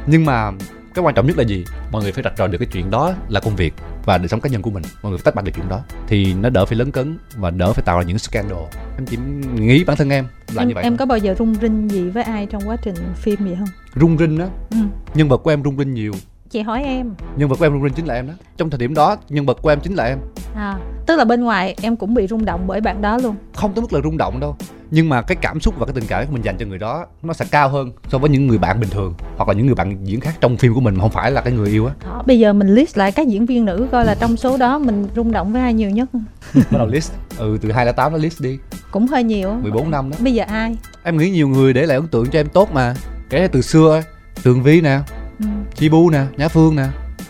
Nhưng mà cái quan trọng nhất là gì? Mọi người phải rạch ròi được cái chuyện đó là công việc và đời sống cá nhân của mình. Mọi người phải tách bạch được chuyện đó thì nó đỡ phải lớn cấn và đỡ phải tạo ra những scandal. Em chỉ nghĩ bản thân em là em, như vậy em thôi. có bao giờ rung rinh gì với ai trong quá trình phim vậy không? Rung rinh á? Ừ. nhân vật của em rung rinh nhiều chị hỏi em. Nhân vật của em rung rinh chính là em đó. Trong thời điểm đó nhân vật của em chính là em. À tức là bên ngoài em cũng bị rung động bởi bạn đó luôn. Không tới mức là rung động đâu. Nhưng mà cái cảm xúc và cái tình cảm của mình dành cho người đó nó sẽ cao hơn so với những người bạn bình thường hoặc là những người bạn diễn khác trong phim của mình mà không phải là cái người yêu á. Đó, bây giờ mình list lại các diễn viên nữ coi là trong số đó mình rung động với ai nhiều nhất? (laughs) Bắt đầu list. Ừ từ 208 nó list đi. Cũng hơi nhiều á. 14 năm đó. Bây giờ ai? Em nghĩ nhiều người để lại ấn tượng cho em tốt mà. Kể từ xưa tường vi nè ừ. chi bu nè nhã phương nè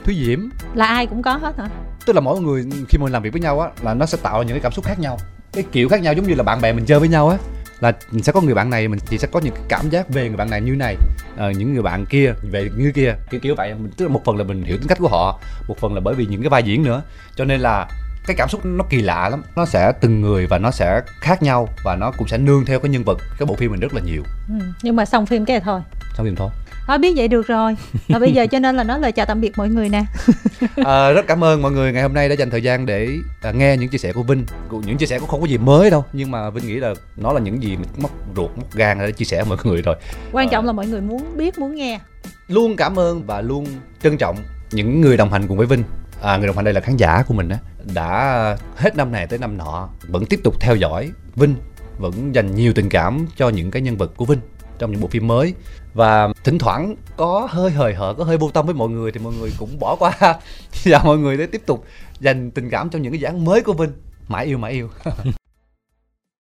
thúy diễm. Là ai cũng có hết hả? Tức là mỗi người khi mà mình làm việc với nhau á là nó sẽ tạo những cái cảm xúc khác nhau. Cái kiểu khác nhau giống như là bạn bè mình chơi với nhau á là mình sẽ có người bạn này mình chỉ sẽ có những cái cảm giác về người bạn này như này ờ, những người bạn kia về như kia. Kiểu kiểu vậy. Mình tức là một phần là mình hiểu tính cách của họ một phần là bởi vì những cái vai diễn nữa. Cho nên là cái cảm xúc nó kỳ lạ lắm. Nó sẽ từng người và nó sẽ khác nhau và nó cũng sẽ nương theo cái nhân vật cái bộ phim mình rất là nhiều. Ừ. nhưng mà xong phim cái thôi. Xong phim thôi thôi biết vậy được rồi. Và bây giờ cho nên là nói lời chào tạm biệt mọi người nè. À, (laughs) rất cảm ơn mọi người ngày hôm nay đã dành thời gian để à, nghe những chia sẻ của Vinh. Những chia sẻ cũng không có gì mới đâu nhưng mà Vinh nghĩ là nó là những gì mình móc ruột móc gan để chia sẻ với mọi người rồi. Quan Ờ. trọng là mọi người muốn biết muốn nghe. Luôn cảm ơn và luôn trân trọng những người đồng hành cùng với Vinh. À, người đồng hành đây là khán giả của mình á đã hết năm này tới năm nọ vẫn tiếp tục theo dõi Vinh vẫn dành nhiều tình cảm cho những cái nhân vật của Vinh trong những bộ phim mới và thỉnh thoảng có hơi hời hợt, có hơi vô tâm với mọi người thì mọi người cũng bỏ qua. (laughs) Và mọi người để tiếp tục dành tình cảm cho những cái dự án mới của Vinh mãi yêu mãi yêu. (laughs)